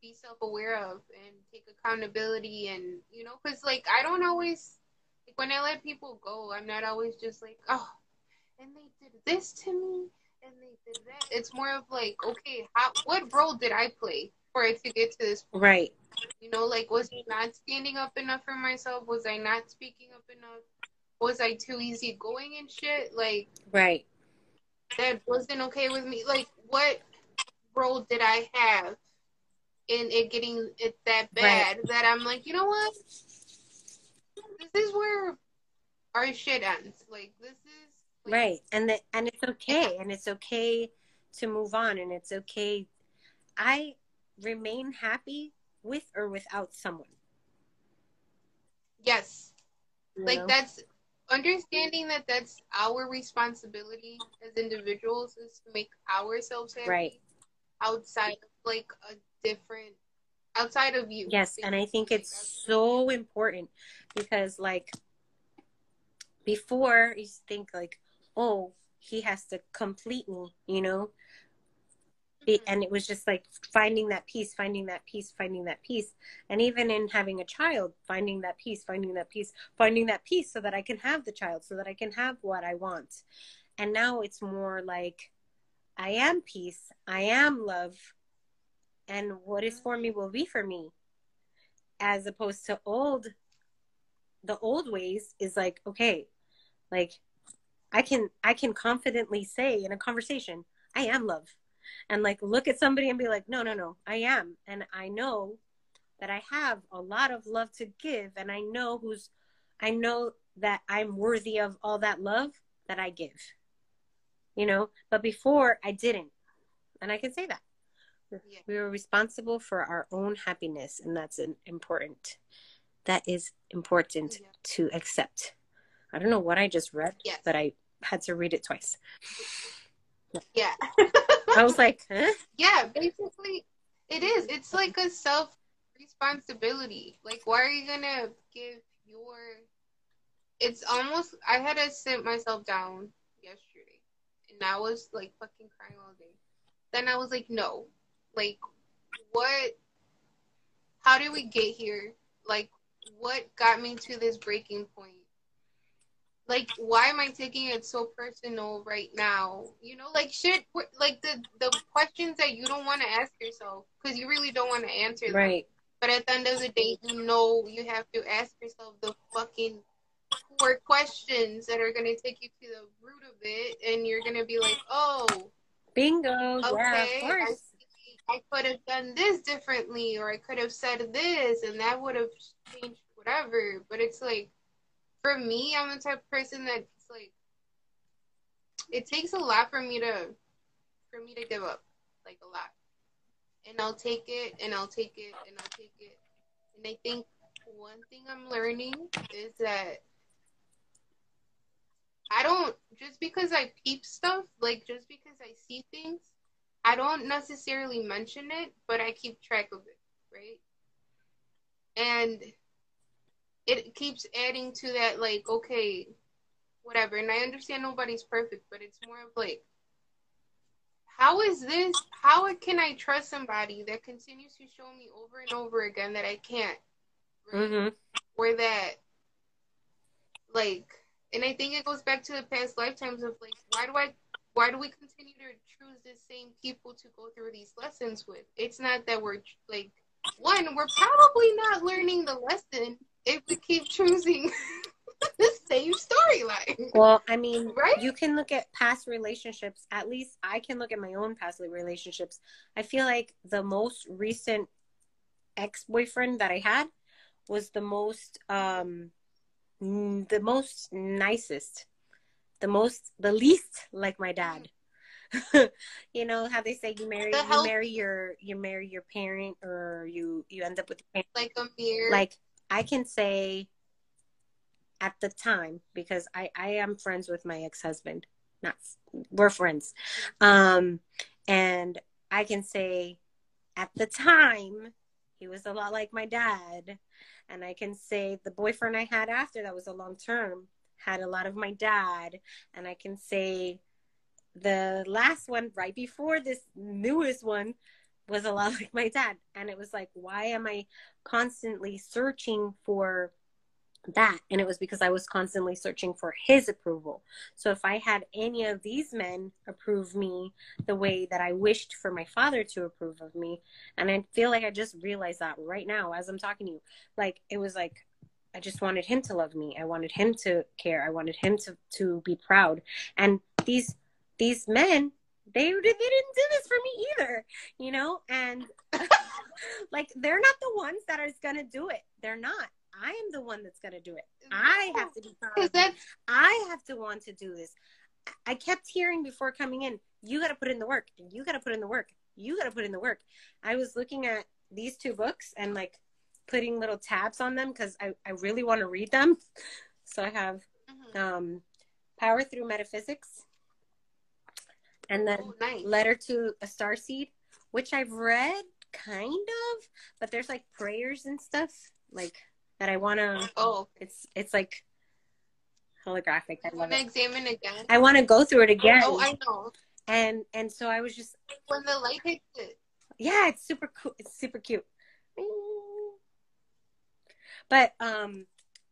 be self-aware of and take accountability and you know because like i don't always like when i let people go i'm not always just like oh and they did this to me and they did that. It's more of like okay how what role did i play for it to get to this point Right. you know like was i not standing up enough for myself was i not speaking up enough was i too easygoing and shit like Right. that wasn't okay with me. Like, what role did I have in it getting it that bad that I'm like, you know what? This is where our shit ends. Like, this is like, Right. And that and it's okay. And it's okay to move on and it's okay. I remain happy with or without someone. Yes, you like know? that's understanding that that's our responsibility as individuals is to make ourselves happy Right. outside of like a different outside of you. Yes, and I think it's so important because like before you think like, oh, he has to complete me, you know? And it was just like finding that peace, finding that peace, finding that peace. And even in having a child, finding that peace, finding that peace, finding that peace so that I can have the child, so that I can have what I want. And now it's more like I am peace, I am love, and what is for me will be for me. As opposed to old, the old ways is like, okay, like I can I can confidently say in a conversation, I am love and like look at somebody and be like, no, no, no, I am. And I know that I have a lot of love to give. And I know who's, I know that I'm worthy of all that love that I give, you know, but before I didn't. And I can say that. Yeah. We were responsible for our own happiness. And that's an important, that is important yeah. to accept. I don't know what I just read, yes. but I had to read it twice. Yeah. I was like, huh? Yeah, basically, it is. It's like a self responsibility. Like, why are you gonna give your? It's almost. I had to sit myself down yesterday, and I was like fucking crying all day. Then I was like, no, like, what? How did we get here? Like, what got me to this breaking point? Like why am i taking it so personal right now? You know like shit like the the questions that you don't want to ask yourself because you really don't want to answer them. Right. But at the end of the day you know you have to ask yourself the fucking four questions that are going to take you to the root of it and you're going to be like oh bingo okay, yeah of course. I, I could have done this differently or i could have said this and that would have changed whatever. But it's like for me, I'm the type of person that's like, it takes a lot for me to, for me to give up, like a lot. And I'll take it, and I'll take it, and I'll take it. And I think one thing I'm learning is that I don't just because I peep stuff, like just because I see things, I don't necessarily mention it, but I keep track of it, right? And it keeps adding to that like okay whatever and i understand nobody's perfect but it's more of like how is this how can i trust somebody that continues to show me over and over again that i can't right? mm-hmm. or that like and i think it goes back to the past lifetimes of like why do i why do we continue to choose the same people to go through these lessons with it's not that we're like one we're probably not learning the lesson if we keep choosing the same storyline. Well, I mean, right? you can look at past relationships. At least I can look at my own past relationships. I feel like the most recent ex boyfriend that I had was the most, um, the most nicest, the most, the least like my dad. you know how they say you marry you marry your you marry your parent or you you end up with like a mirror like I can say at the time because I I am friends with my ex husband. Not we're friends, um, and I can say at the time he was a lot like my dad, and I can say the boyfriend I had after that was a long term had a lot of my dad, and I can say the last one right before this newest one was a lot like my dad. And it was like, why am I constantly searching for that? And it was because I was constantly searching for his approval. So if I had any of these men approve me the way that I wished for my father to approve of me, and I feel like I just realized that right now as I'm talking to you, like it was like, I just wanted him to love me. I wanted him to care. I wanted him to, to be proud. And these these men they, they didn't do this for me either, you know? And like, they're not the ones that are going to do it. They're not. I am the one that's going to do it. I have to be proud. I have to want to do this. I kept hearing before coming in, you got to put in the work. And you got to put in the work. You got to put in the work. I was looking at these two books and like putting little tabs on them because I, I really want to read them. So I have mm-hmm. um, Power Through Metaphysics and then oh, nice. Letter to a Star Seed, which I've read kind of, but there's like prayers and stuff like that I want to. Oh, it's it's like holographic. I want to examine again. I want to go through it again. Oh, I know. and and so I was just when the light hits it. Yeah, it's super cool. It's super cute. But um,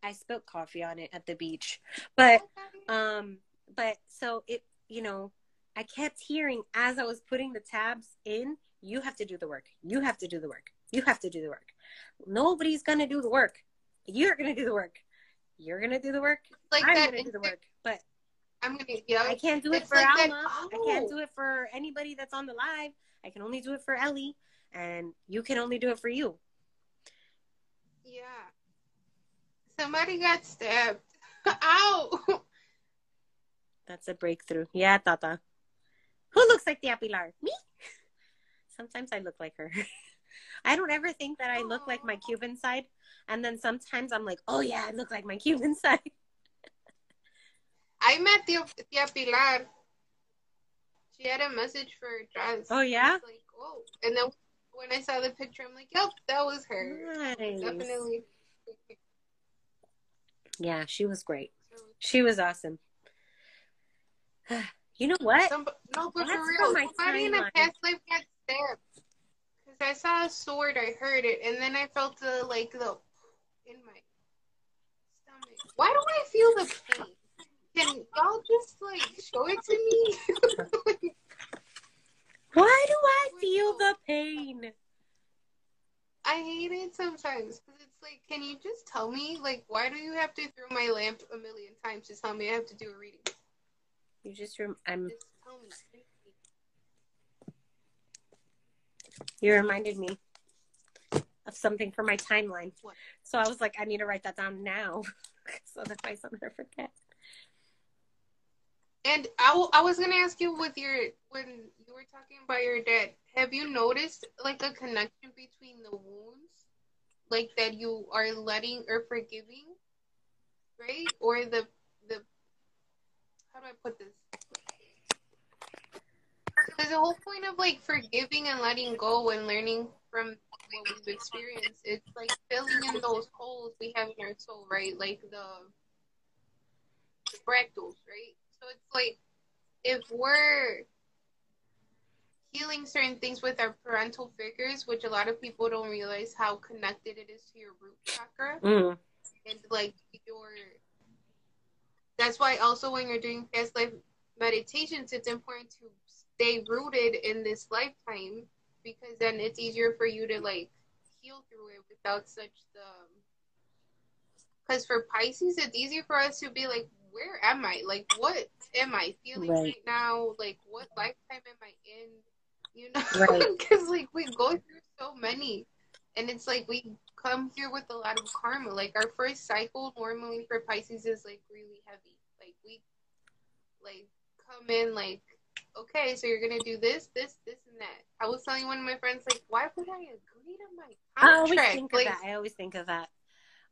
I spilled coffee on it at the beach. But um, but so it you know I kept hearing as I was putting the tabs in, you have to do the work. You have to do the work. You have to do the work. Nobody's gonna do the work. You're gonna do the work. You're gonna do the work. Like I'm gonna do the work. But I'm gonna yeah. I can't do it for like Alma. Oh. I can't do oh. it for anybody that's on the live. I can only do it for Ellie, and you can only do it for you. Yeah. Somebody got stabbed. Ow! That's a breakthrough. Yeah, Tata. Who looks like the Pilar? Me? Sometimes I look like her. I don't ever think that I look like my Cuban side. And then sometimes I'm like, oh yeah, I look like my Cuban side. I met the Tia Pilar. She had a message for dress. Oh yeah. Like, oh, and then when I saw the picture, I'm like, yep, that was her. Nice. Definitely. Yeah, she was great. She was awesome. You know what? Some, no, but That's for real, somebody in a past life got stabbed. Because I saw a sword, I heard it, and then I felt the, like, the, in my stomach. Why do I feel the pain? Can y'all just, like, show it to me? Why do I feel the pain? I hate it sometimes because it's like, can you just tell me, like, why do you have to throw my lamp a million times to tell me I have to do a reading? You just rem- I'm. You reminded me of something for my timeline. What? So I was like, I need to write that down now, so that I don't forget. And I, w- I was gonna ask you with your when you were talking about your dad, have you noticed like a connection between the wounds, like that you are letting or forgiving, right? Or the how do I put this? Because the whole point of like forgiving and letting go and learning from what we've experienced, it's like filling in those holes we have in our soul, right? Like the, the fractals, right? So it's like if we're healing certain things with our parental figures, which a lot of people don't realize how connected it is to your root chakra, mm. and like your that's why also when you're doing past life meditations, it's important to stay rooted in this lifetime because then it's easier for you to like heal through it without such the. Um, because for Pisces, it's easier for us to be like, where am I? Like, what am I feeling right, right now? Like, what lifetime am I in? You know, because right. like we go through so many, and it's like we come here with a lot of karma. Like our first cycle normally for Pisces is like really heavy. Like we like come in like okay, so you're gonna do this, this, this, and that. I was telling one of my friends like, why would I agree to my contract? I always think like, of that. I always think of that.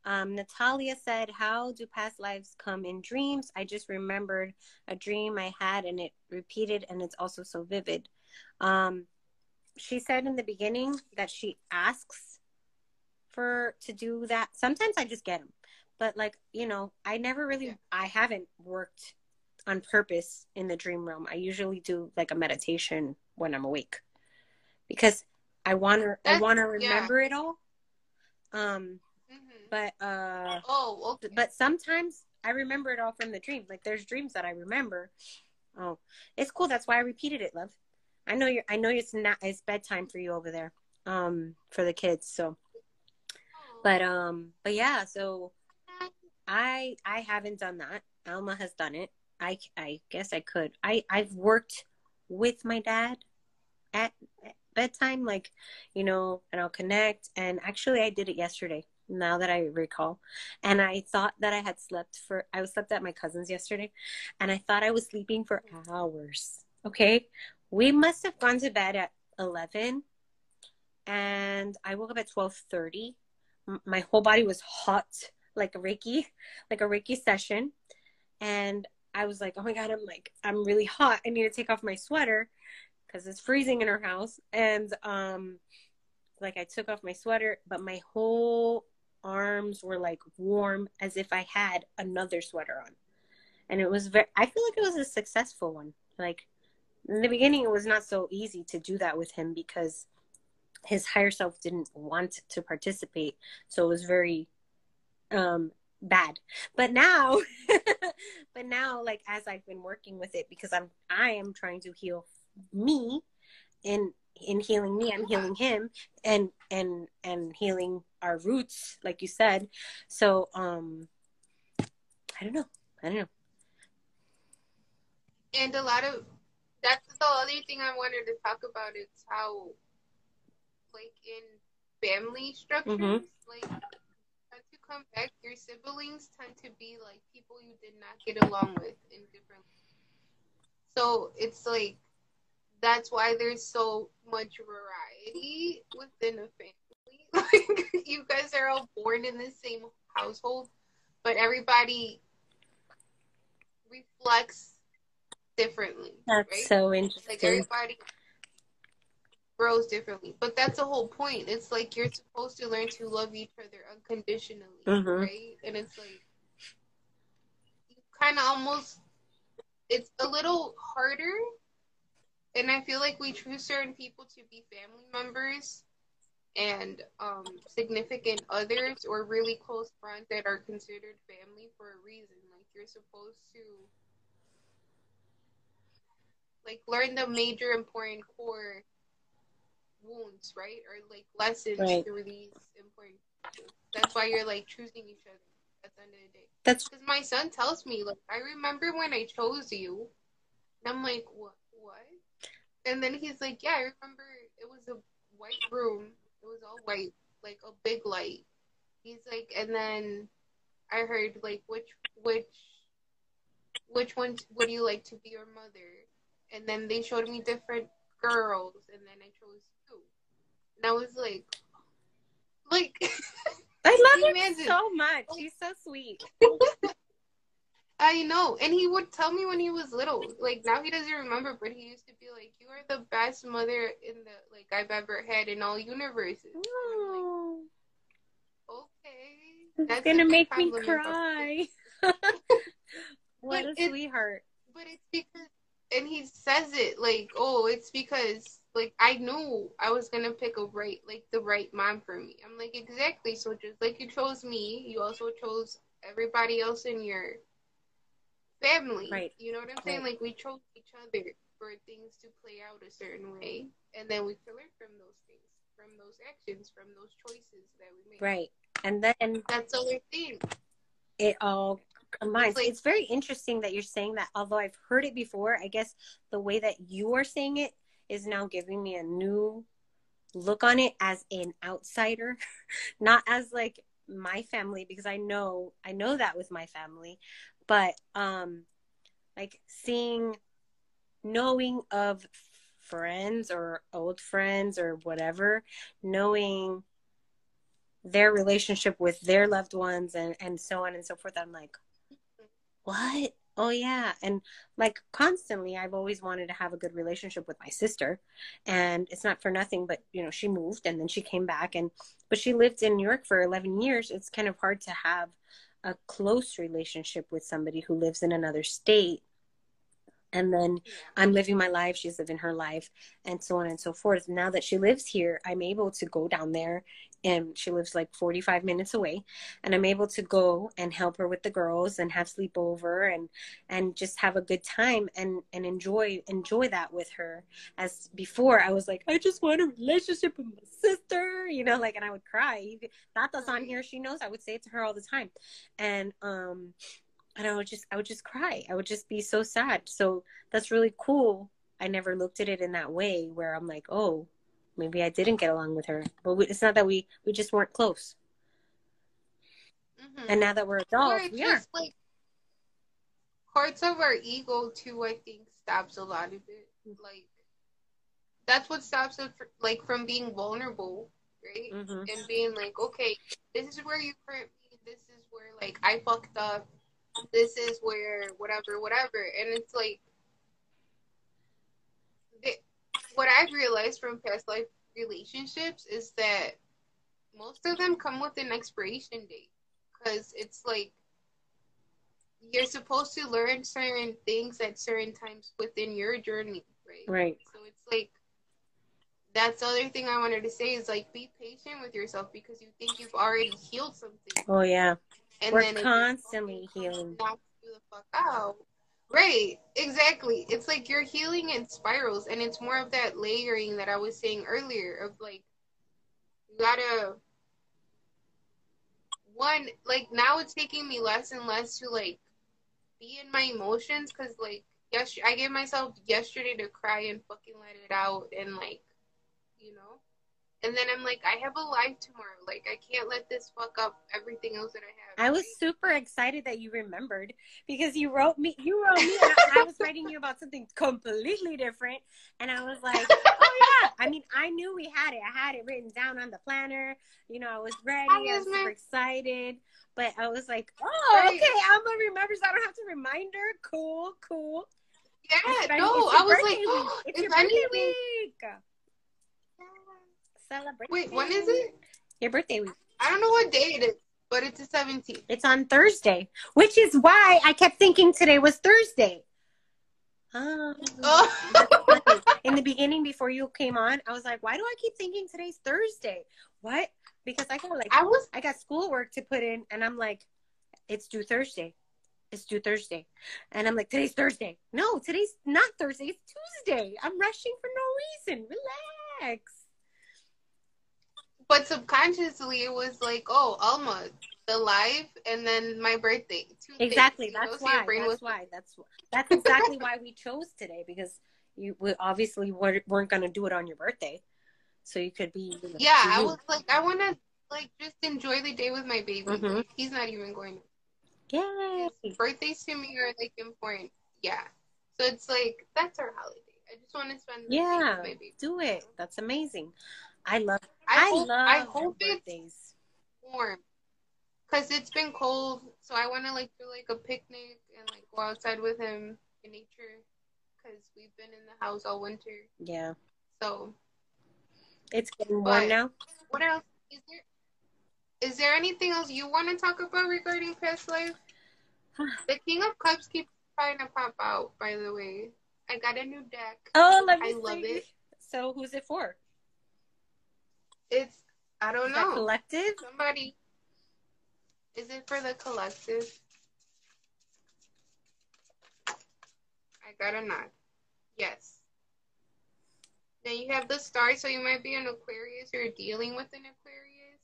Um, Natalia said, "How do past lives come in dreams?" I just remembered a dream I had, and it repeated, and it's also so vivid. Um, she said in the beginning that she asks for to do that. Sometimes I just get them, but like you know, I never really, yeah. I haven't worked on purpose in the dream realm. I usually do like a meditation when I'm awake because I want to, I want to remember yeah. it all. Um, mm-hmm. but uh, oh, okay. but sometimes I remember it all from the dream. Like there's dreams that I remember. Oh, it's cool. That's why I repeated it, love. I know you're. I know it's not. It's bedtime for you over there. Um, for the kids. So but um but yeah so i i haven't done that. Alma has done it. I i guess i could. I i've worked with my dad at, at bedtime like you know and i'll connect. And actually i did it yesterday now that i recall. And i thought that i had slept for i was slept at my cousin's yesterday and i thought i was sleeping for hours okay? We must have gone to bed at 11 and i woke up at 12.30 my whole body was hot like a reiki like a reiki session. And i was like oh my god i'm like i'm really hot. I need to take off my sweater because it's freezing in our house. And um like i took off my sweater but my whole arms were like warm as if i had another sweater on. And it was very i feel like it was a successful one. Like in the beginning it was not so easy to do that with him because his higher self didn't want to participate so it was very um bad. But now but now like as i've been working with it because i'm i am trying to heal me in in healing me i'm healing him and and and healing our roots like you said. So um i don't know. I don't know. And a lot of that's the other thing I wanted to talk about is how, like in family structures, Mhm. like once you come back, your siblings tend to be like people you did not get along with in different. So it's like that's why there's so much variety within a family. Like you guys are all born in the same household, but everybody reflects differently. that's right? so like interesting everybody grows differently. But that's the whole point. It's like you're supposed to learn to love each other unconditionally Mhm. right? And it's like you kind of almost it's a little harder. And i feel like we choose certain people to be family members and um significant others or really close friends that are considered family for a reason. Like you're supposed to like learn the major important core wounds, right? Or like lessons Right. through these important. That's why you're like choosing each other at the end of the day. that's Because my son tells me, like, I remember when I chose you, and I'm like, what? What? And then he's like, yeah, I remember it was a white room. It was all white, like a big light. He's like, and then I heard like, which which which one would you like to be your mother? And then they showed me different girls, and then I chose. And I was like, like, i love him so much. He's so sweet. I know. And he would tell me when he was little. Like now he doesn't remember, but he used to be like, "You are the best mother in the like I've ever had in all universes." Like, okay, it's That's a gonna make me cry. What But a sweetheart. But it's because, and he says it like, "Oh, it's because like I knew I was gonna pick a right, like the right mom for me." I'm like, exactly. So just like you chose me, you also chose everybody else in your family. Right. You know what I'm saying? Right. Like we chose each other for things to play out a certain way, and then we can learn from those things, from those actions, from those choices that we make. right and then That's the other thing. it all combines. It's like- it's very interesting that you're saying that. Although I've heard it before, I guess the way that you are saying it is now giving me a new look on it as an outsider, not as like my family because I know I know that with my family, but um like seeing knowing of friends or old friends or whatever, knowing their relationship with their loved ones and and so on and so forth i'm like what? Oh yeah. And like constantly i've always wanted to have a good relationship with my sister. And it's not for nothing but you know she moved and then she came back and but she lived in new york for 11 years. It's kind of hard to have a close relationship with somebody who lives in another state. And then I'm living my life, she's living her life, and so on and so forth. Now that she lives here, I'm able to go down there, and she lives like 45 minutes away, and I'm able to go and help her with the girls and have sleepover and and just have a good time and and enjoy enjoy that with her. As before, I was like, I just want a relationship with my sister, you know, like, and I would cry. Tata's on here, she knows. I would say it to her all the time, and um and I would just I would just cry. I would just be so sad. So that's really cool. I never looked at it in that way where I'm like, oh, maybe I didn't get along with her. But we, it's not that we we just weren't close. Mhm. And now that we're adults, we are. like parts of our ego too. I think stops a lot of it. Like that's what stops us like from being vulnerable, right? Mhm. And being like, okay, this is where you hurt me. This is where like I fucked up. This is where whatever, whatever. And it's like the, what I've realized from past life relationships is that most of them come with an expiration date because it's like you're supposed to learn certain things at certain times within your journey, right? Right. So it's like that's the other thing I wanted to say is like be patient with yourself because you think you've already healed something. Oh yeah. And We're then constantly healing. knocks you the fuck out. Right, exactly. It's like you're healing in spirals, and it's more of that layering that I was saying earlier of like, you gotta, one, like, now it's taking me less and less to like be in my emotions because, like, yes, I gave myself yesterday to cry and fucking let it out, and like, you know, and then I'm like, I have a life tomorrow. Like, I can't let this fuck up everything else that I have. I was super excited that you remembered because you wrote me. You wrote me. And I, I was writing you about something completely different, and I was like, "Oh yeah." I mean, I knew we had it. I had it written down on the planner. You know, I was ready. I was super ma'am. excited. But I was like, "Oh, Right. okay." Alma remembers. I don't have to remind her. Cool, cool. Yeah, no, I was like, week. it's if your birthday anything. week. Celebrate. Wait, when is it? Your birthday week. I don't know what day it is, but it's the 17th. It's on Thursday, which is why I kept thinking today was Thursday. Um, oh. Oh. In the beginning, before you came on, I was like, why do I keep thinking today's Thursday? What? Because I got like I was I got schoolwork to put in, and I'm like, it's due Thursday. It's due Thursday, and I'm like, today's Thursday. No, today's not Thursday. It's Tuesday. I'm rushing for no reason. Relax. But subconsciously it was like, oh, Alma, the live, and then my birthday. Two things, Exactly. know, That's so why. brain That's was- why. That's that's exactly why we chose today because you we obviously weren't, weren't going to do it on your birthday, so you could be. you know, Yeah, I was like, I want to like just enjoy the day with my baby. Mhm. He's not even going. His birthdays to me are like important. Yeah, so it's like that's our holiday. I just want to spend the day Yeah, with my baby. do it. That's amazing. I love. I, I, hope, love. I hope it's warm because it's been cold so i want to like do like a picnic and like go outside with him in nature because we've been in the house all winter Yeah, so it's getting warm now. what else is there is there anything else you want to talk about regarding past life the king of cups keeps trying to pop out by the way i got a new deck Oh, let me I love it. So, who's it for? It's i don't Is know. collective? somebody is it for the collective? I got a nod yes. Then you have the stars so you might be an aquarius or dealing with an aquarius.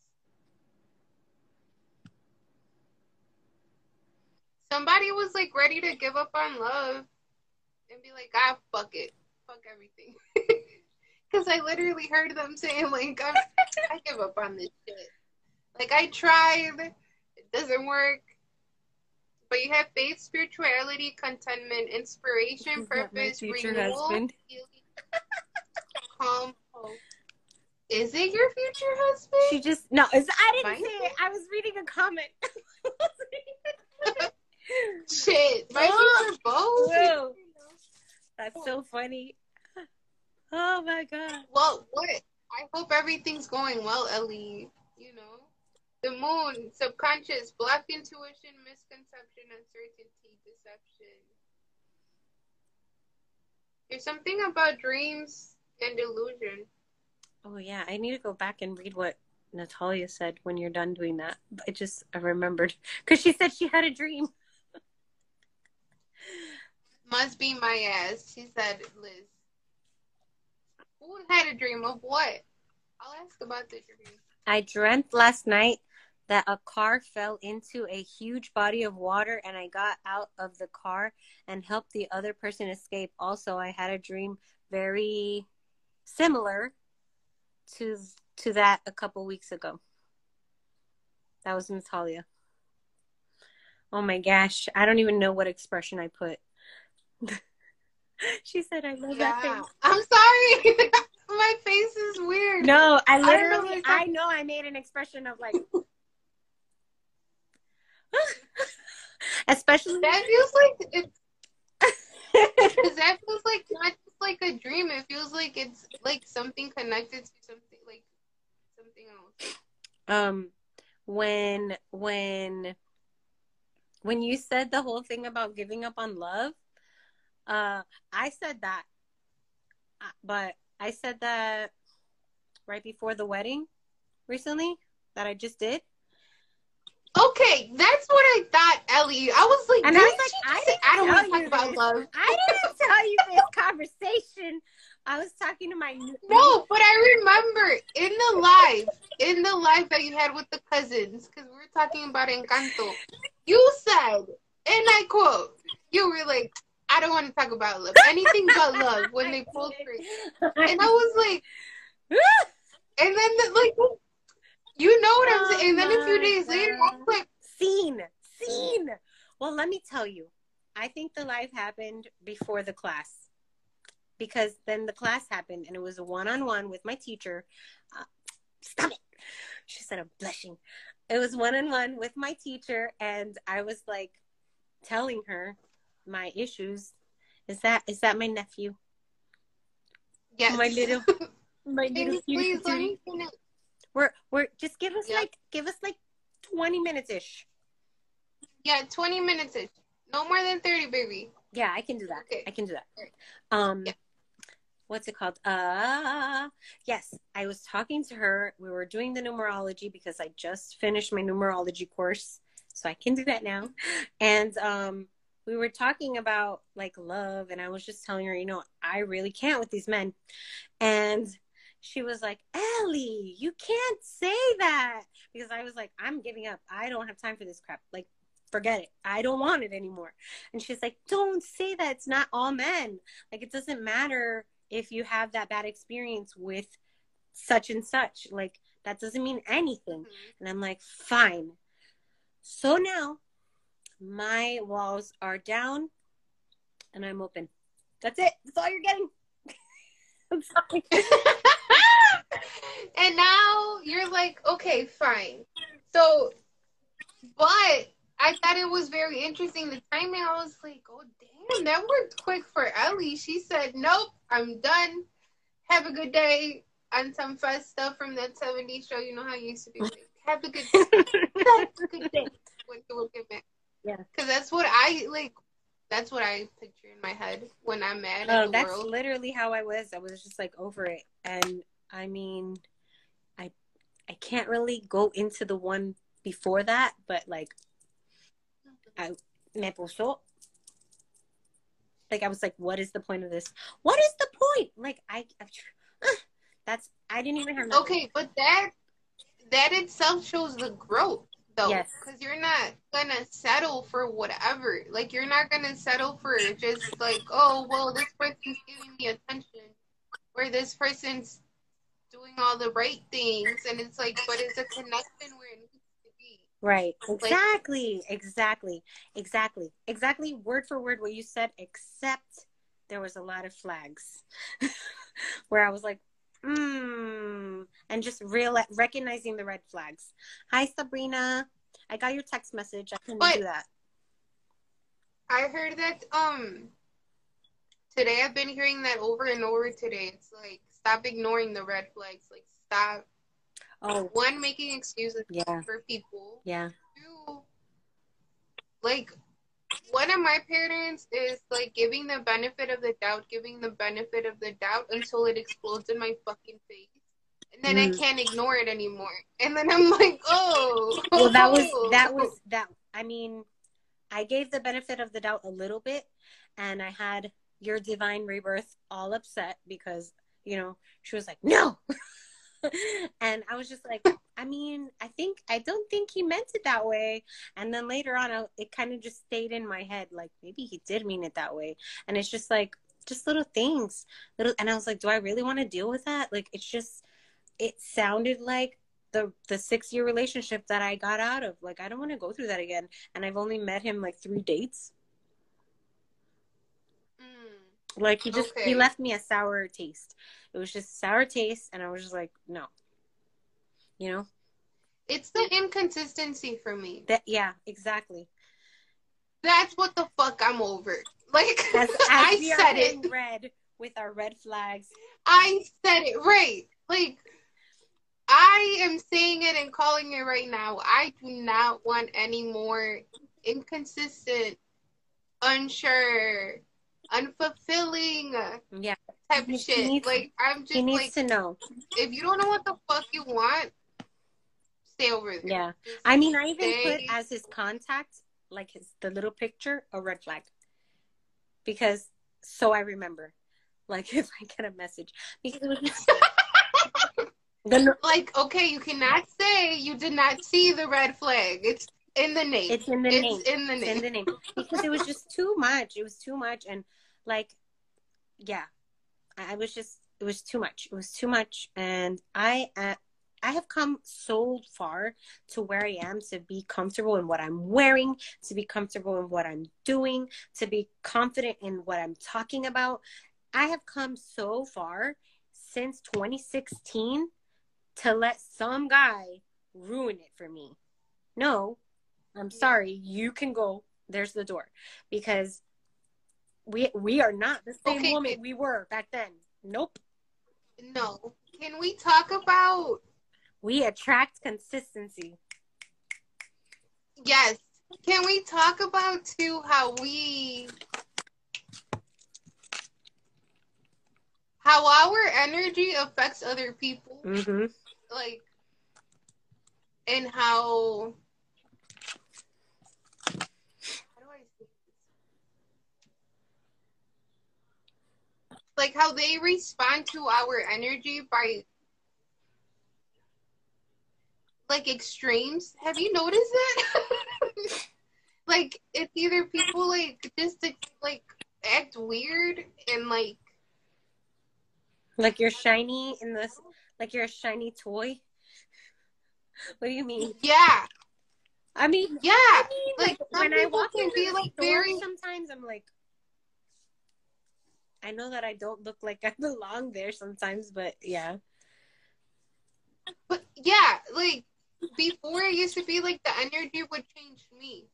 Somebody was like ready to give up on love and be like ah fuck it. Fuck everything because i literally heard them saying like I'm, i give up on this shit like I tried, it doesn't work. But you have faith, spirituality, contentment, inspiration, purpose, renewal, husband? calm, hope. Is it your future husband? She just no. I didn't Mine? say it. I was reading a comment. Shit, my Oh, future both. That's so funny. Oh my god. Well, what? I hope everything's going well, Ellie. You know, the moon, subconscious, black intuition, misconception, uncertainty, deception. There's something about dreams and illusion. Oh yeah, I need to go back and read what Natalia said when you're done doing that. I just I remembered because she said she had a dream. Must be my ass, she said, Liz. Who had a dream of what? I'll ask about the dream. I dreamt last night that a car fell into a huge body of water and I got out of the car and helped the other person escape. Also, I had a dream very similar to to that a couple weeks ago. That was Natalia. Oh my gosh, I don't even know what expression I put. she said I love that face. I'm sorry. my face is weird. No, I literally, what I know I made an expression of like, especially. That feels like it's Because that feels like not just like a dream. It feels like it's like something connected to something like something else. um, when when when you said the whole thing about giving up on love, uh, I said that uh, but I said that right before the wedding recently that I just did. Okay, that's what I thought, Ellie. I was like, And I was like, I say, I don't want to talk about this. love. I didn't tell you this conversation. I was talking to my No, but I remember in the live, in the live that you had with the cousins, because we were talking about Encanto, you said, and I quote, you were like, I don't want to talk about love, anything but love, when they pulled her. And I was like, and then the, like, you know what I'm saying? And then a few days later, I was like, Scene, scene. Well, let me tell you, I think the live happened before the class because then the class happened and it was a one on one with my teacher. Uh, stop it. She said, I'm blushing. It was one on one with my teacher, and I was like telling her my issues. Is that is that my nephew? yes. My little my little Please, please let me finish. We're we're just give us Yeah. like give us like twenty minutes ish. Yeah, 20 minutes ish. No more than 30, baby. Yeah, I can do that. Okay. I can do that. Um, Yeah. what's it called? Uh, yes, I was talking to her. We were doing the numerology because I just finished my numerology course, so I can do that now. And um, we were talking about like love, and I was just telling her, you know, I really can't with these men, and she was like, Ellie, you can't say that because I was like, I'm giving up. I don't have time for this crap. Like, forget it. I don't want it anymore. And she's like, don't say that. It's not all men. Like, it doesn't matter if you have that bad experience with such and such. Like, that doesn't mean anything. Mm-hmm. And I'm like, fine. So now my walls are down and I'm open. That's it. That's all you're getting. I'm sorry. and now you're like, okay, fine. So, but I thought it was very interesting. The timing, I was like, oh, damn, that worked quick for Ellie. She said, nope, I'm done. Have a good day. On some fast stuff from that 70s show, you know how you used to be like, have a good day. Have a good day. When you will get back. Yeah. Because that's what I, like, that's what I picture in my head when I'm mad at Oh, the that's world. literally how I was. I was just like over it. And I mean, I I can't really go into the one before that, but like I me puso like I was like, what is the point of this? What is the point? Like I, I that's I didn't even have nothing. Okay, but that that itself shows the growth, though. Yes. Because you're not gonna settle for whatever. Like you're not gonna settle for just like, oh well, this person's giving me attention, or this person's doing all the right things, and it's like, but it's a connection where it needs to be. Right. Like- Exactly. Exactly. Exactly. Exactly. Word for word what you said, except there was a lot of flags where I was like, hmm, and just real recognizing the red flags. Hi, Sabrina. I got your text message. I couldn't But- do that. I heard that um today. I've been hearing that over and over today. It's like stop ignoring the red flags. Like stop Oh, one making excuses yeah. for people. Yeah. Two, like one of my parents is like giving the benefit of the doubt, giving the benefit of the doubt until it explodes in my fucking face. And then I Mm. can't ignore it anymore. And then I'm like, oh. Well, that was that was that. I mean, I gave the benefit of the doubt a little bit, and I had your divine rebirth all upset because you know she was like, no, and I was just like, I mean, I think I don't think he meant it that way. And then later on, I, it kind of just stayed in my head, like maybe he did mean it that way. And it's just like just little things, little. And I was like, do I really want to deal with that? Like, it's just. It sounded like the the six year relationship that I got out of. Like I don't want to go through that again. And I've only met him like three dates. Mm. Like he just Okay. he left me a sour taste. It was just sour taste, and I was just like, no. You know It's the inconsistency for me. that? Yeah, exactly. That's what the fuck I'm over. Like As, as I said it. red with our red flags. I said it right. Like I am saying it and calling it right now. I do not want any more inconsistent, unsure, unfulfilling uh, Yeah, type He of shit. needs- like I'm just He needs like, to know. if you don't know what the fuck you want, stay over there. Yeah. Just I mean, I even put as his contact, like his the little picture, a red flag, because so I remember, like if I get a message, because it was just the, like okay, you cannot say you did not see the red flag. It's in the name. it's in the name. It's in the It's name. in the name because it was just too much. It was too much, and like, yeah, I I was just it was too much. It was too much, and I uh, I have come so far to where I am to be comfortable in what I'm wearing, to be comfortable in what I'm doing, to be confident in what I'm talking about. I have come so far since 2016 to let some guy ruin it for me. No, I'm sorry. You can go. There's the door because we we are not the same Okay, woman we were back then. Nope. No. Can we talk about We attract consistency. yes? Can we talk about too how we how our energy affects other people? Mm-hmm. like and how how do I say this? like how they respond to our energy by like extremes. Have you noticed that? like it's either people like just like act weird and like Like you're shiny in this. Like you're a shiny toy. What do you mean? yeah, I mean, yeah. I mean, Like, like, when I walk into be, like, very- sometimes I'm like, I know that I don't look like I belong there sometimes, but yeah. But yeah, like before it used to be like the energy would change me.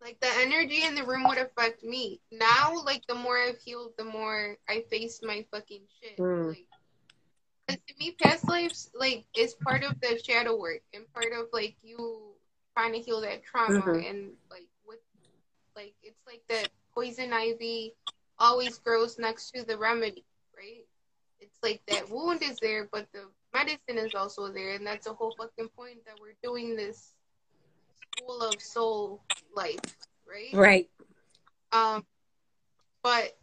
Like the energy in the room would affect me. Now, like the more I've healed, the more I face my fucking shit. Mm. Like, to me, past lives like is part of the shadow work and part of like you trying to heal that trauma Mhm. and like with like it's like the poison ivy always grows next to the remedy, right? It's like that wound is there, but the medicine is also there, and that's the whole fucking point that we're doing this school of soul life, right? Right. Um, but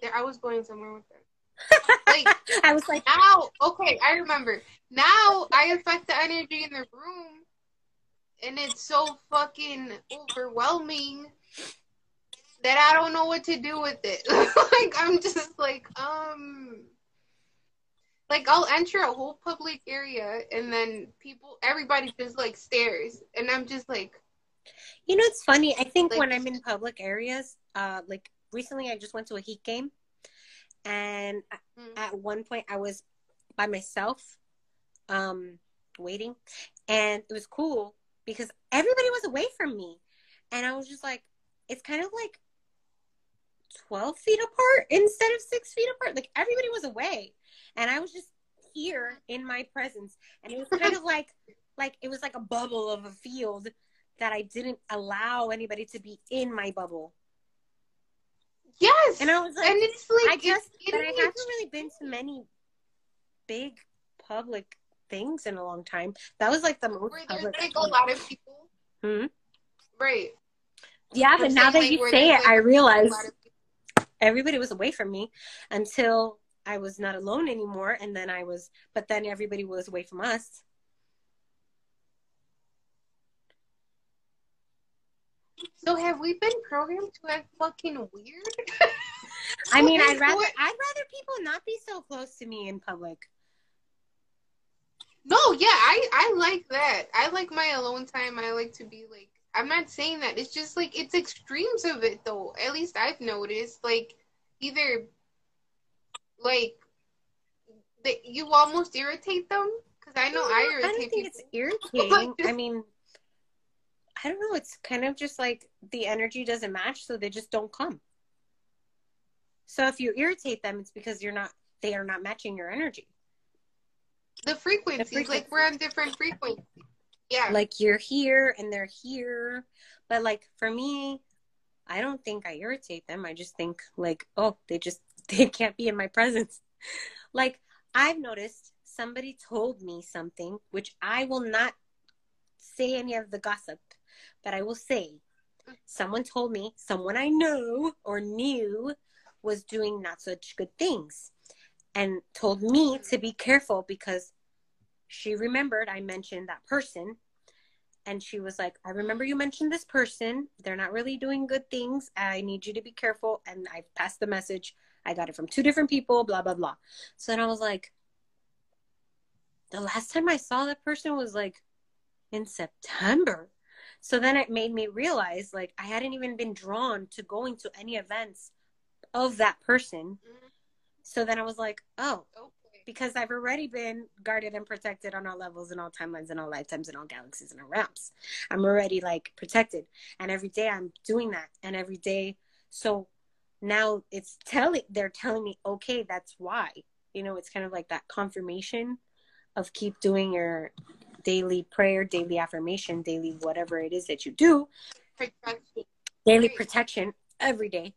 there, I was going somewhere with that. Like I was like, now, okay, I remember. Now I affect the energy in the room, and it's so fucking overwhelming that I don't know what to do with it. like I'm just like, um, like I'll enter a whole public area, and then people, everybody just like stares, and I'm just like, you know, it's funny. I think Like- when I'm in public areas, uh, like recently, I just went to a Heat game, and mm, at one point I was by myself, um, waiting, and it was cool because everybody was away from me, and I was just like, it's kind of like twelve feet apart instead of six feet apart. Like everybody was away, and I was just here in my presence, and it was kind of like, like it was like a bubble of a field that I didn't allow anybody to be in my bubble, yes, and I was like, and it's like I just, but I haven't really been to many big public things in a long time. That was like the most where there's public. like a lot of people, Hmm? right? Yeah, but now that like, you say it, I realize lot of people. everybody was away from me until I was not alone anymore, and then I was, but then everybody was away from us. So have we been programmed to act fucking weird? I mean, I'd rather, I'd rather people not be so close to me in public. No, yeah, I I like that. I like my alone time. I like to be like. I'm not saying that. It's just like it's extremes of it though. At least I've noticed. Like either like that you almost irritate them because I know I I irritate don't think people. it's irritating. I mean, I don't know. It's kind of just like the energy doesn't match, so they just don't come. So if you irritate them, it's because you're not. They are not matching your energy. the frequencies, frequency. like we're on different frequencies. Yeah. Like you're here and they're here, but like for me, I don't think I irritate them. I just think like, oh, they just they can't be in my presence. Like I've noticed somebody told me something, which I will not say any of the gossip, but I will say someone told me, someone I know or knew was doing not such good things and told me to be careful because she remembered I mentioned that person and she was like, I remember you mentioned this person. They're not really doing good things. I need you to be careful. And I passed the message. I got it from two different people, blah, blah, blah. So then I was like, the last time I saw that person was like in September. So then it made me realize like I hadn't even been drawn to going to any events of that person. Mm-hmm. So then I was like, oh, okay. because I've already been guarded and protected on all levels and all timelines and all lifetimes and all galaxies and all realms. I'm already like protected. And every day I'm doing that. And every day, so now it's telling, they're telling me, okay, that's why. You know, it's kind of like that confirmation of keep doing your daily prayer, daily affirmation, daily whatever it is that you do. Protection. Daily protection every day,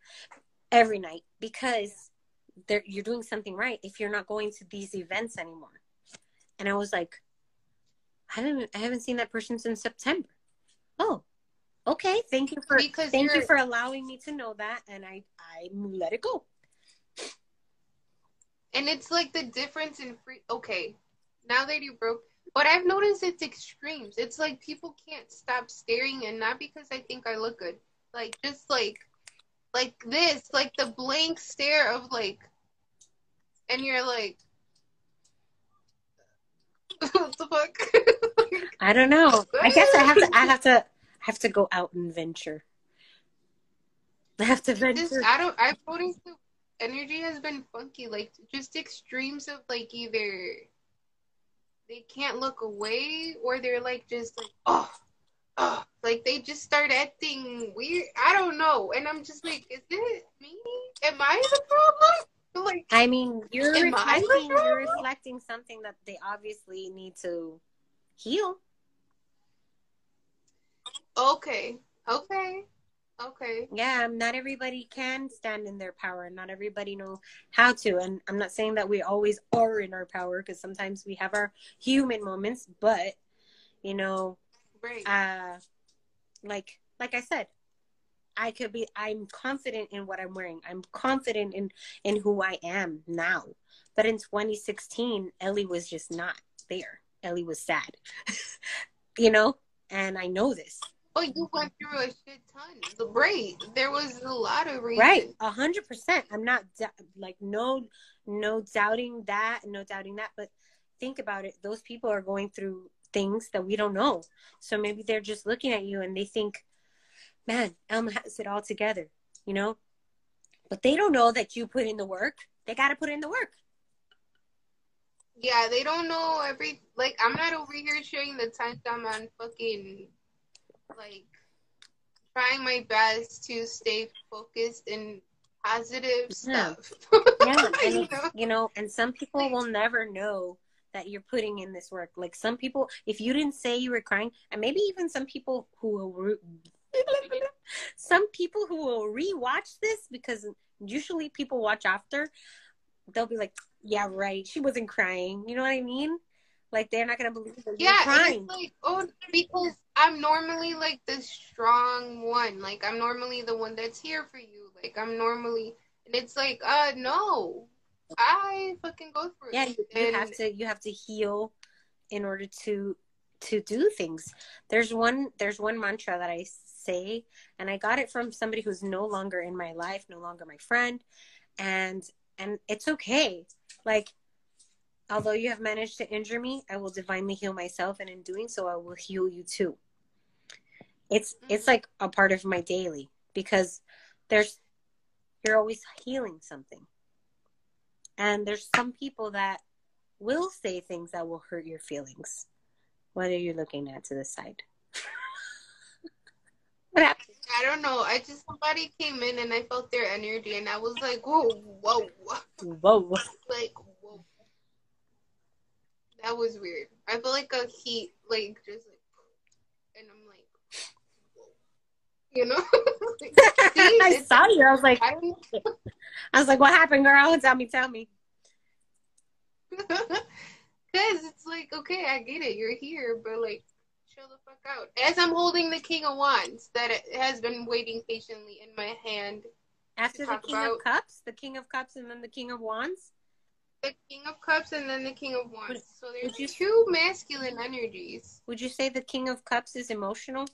every night, because you're doing something right if you're not going to these events anymore. And I was like, I haven't I haven't seen that person since September. Oh, okay. Thank you for because thank you for allowing me to know that, and I I let it go. And it's like the difference in free. Okay, now that you broke, but I've noticed it's extremes. It's like people can't stop staring, and not because I think I look good, like just like like this, like the blank stare of like, and you're like, what the fuck? I don't know. I guess I have to. I have to. Have to go out and venture. I have to venture. This, I don't. I've noticed the energy has been funky. Like just extremes of like either they can't look away or they're like just like oh oh, like they just start acting weird. I don't know, and I'm just like, is it me? Am I the problem? Like, I mean, you're reflecting, you're reflecting something that they obviously need to heal. Okay. Okay. Okay. Yeah, not everybody can stand in their power. Not everybody know how to. And I'm not saying that we always are in our power because sometimes we have our human moments, but you know, Right. Uh, like like I said, I could be. I'm confident in what I'm wearing. I'm confident in in who I am now. But in 2016, Ellie was just not there. Ellie was sad, you know, and I know this. Oh, you went through a shit ton. Right. There was a lot of reasons. Right. A hundred percent. I'm not like no, no doubting that, no doubting that. But think about it. Those people are going through things that we don't know. So maybe they're just looking at you and they think, man, Alma has it all together, you know? But they don't know that you put in the work. They got to put in the work. Yeah, they don't know every, like, I'm not over here sharing the times I'm on fucking, like, trying my best to stay focused and positive yeah. stuff. yeah, and, you, know? you know, and some people like, will never know that you're putting in this work. Like some people, if you didn't say you were crying, and maybe even some people who will, re- some people who will rewatch this because usually people watch after, they'll be like, "Yeah, right, she wasn't crying." You know what I mean? Like they're not gonna believe that yeah, you're crying. like oh, because I'm normally like the strong one. Like I'm normally the one that's here for you. Like I'm normally, and it's like, uh, no, I fucking go for it. Yeah, you, you have to you have to heal in order to to do things. There's one there's one mantra that I say and I got it from somebody who's no longer in my life, no longer my friend, and and it's okay. Like although you have managed to injure me, I will divinely heal myself and in doing so I will heal you too. It's it's like a part of my daily because there's you're always healing something. And there's some people that will say things that will hurt your feelings. What are you looking at to the side? what happened? I don't know. I just somebody came in and I felt their energy and I was like, whoa, whoa, whoa, whoa. like whoa. That was weird. I felt like a heat, like just like, and I'm like, You know? I saw you. I was like, I was like, what happened, girl? Tell me, tell me. Because it's like, okay, I get it. You're here, but like, chill the fuck out. As I'm holding the King of Wands that has been waiting patiently in my hand. After the King of Cups, the King of Cups, and then the King of Wands. The King of Cups and then the King of Wands. Would- so there's you- two masculine energies. Would you say the King of Cups is emotional?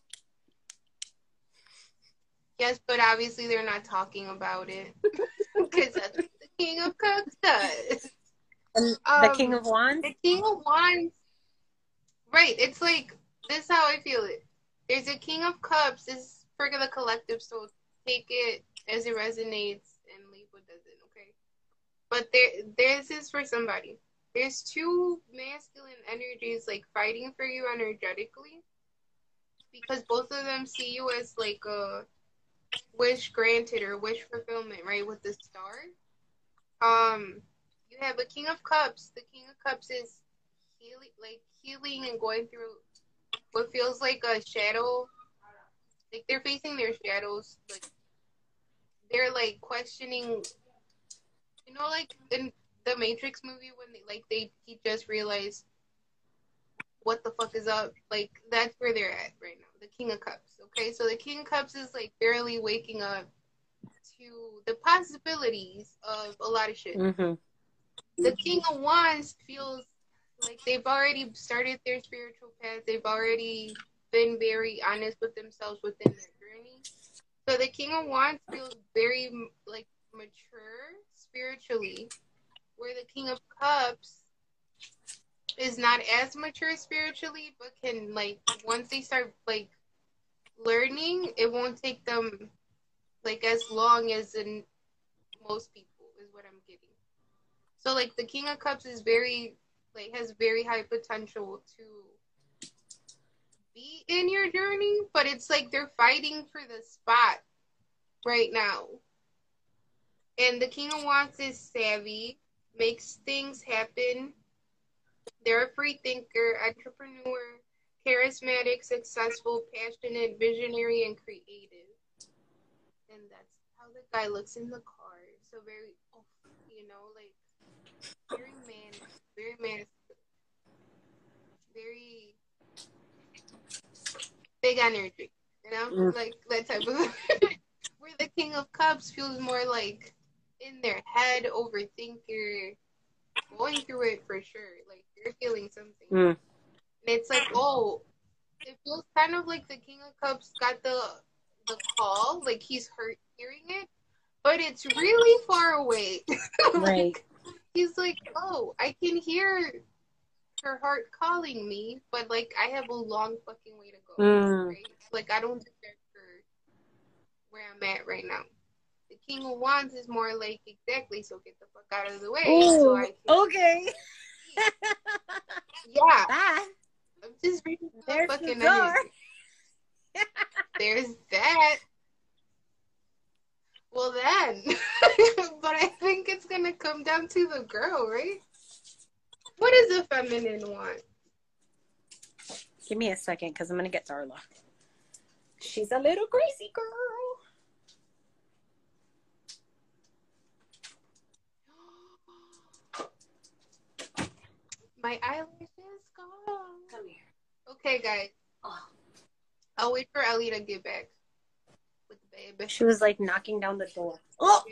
Yes, but obviously they're not talking about it. Because that's what the King of Cups does. Um, the King of Wands? The King of Wands. Right. It's like this is how I feel it. There's a King of Cups. This is for the collective, so take it as it resonates and leave what doesn't. Okay. But there, this is for somebody. There's two masculine energies like fighting for you energetically, because both of them see you as like a wish granted or wish fulfillment, right? With the star. Um, you have a king of cups the king of cups is healing like healing and going through what feels like a shadow like they're facing their shadows like they're like questioning you know like in the matrix movie when they like they he just realized what the fuck is up like that's where they're at right now the king of cups okay so the king of cups is like barely waking up to the possibilities of a lot of shit Mm-hmm. the King of Wands feels like they've already started their spiritual path. They've already been very honest with themselves within their journey. So the King of Wands feels very like mature spiritually, where the King of Cups is not as mature spiritually, but can like once they start like learning, it won't take them like as long as in most people is what I'm getting. So like the King of Cups is very like has very high potential to be in your journey, but it's like they're fighting for the spot right now. And the King of Wands is savvy, makes things happen. They're a free thinker, entrepreneur, charismatic, successful, passionate, visionary, and creative. And that's how the guy looks in the card. So very, oh, you know, like very man, very man, very big energy. You know, Mm. like that type of. Where the King of Cups feels more like in their head, overthinker, going through it for sure. Like you're feeling something. Mm. And it's like, oh, it feels kind of like the King of Cups got the the call, like he's hurt hearing it, but it's really far away. Like, Right. He's like, oh, I can hear her heart calling me, but like I have a long fucking way to go. Mm. Right? Like I don't deserve for where I'm at right now. The King of Wands is more like exactly, so get the fuck out of the way. so I can, okay. yeah, Bye. I'm just reading the There's the fucking door. There's that. Well then, but I think it's gonna come down to the girl, right? What does a feminine want? Give me a second because I'm going to get Darla. She's a little crazy girl. My eyelash is gone. Come here. Okay, guys. Oh. I'll wait for Ellie to get back with the baby. She was like knocking down the door. Oh!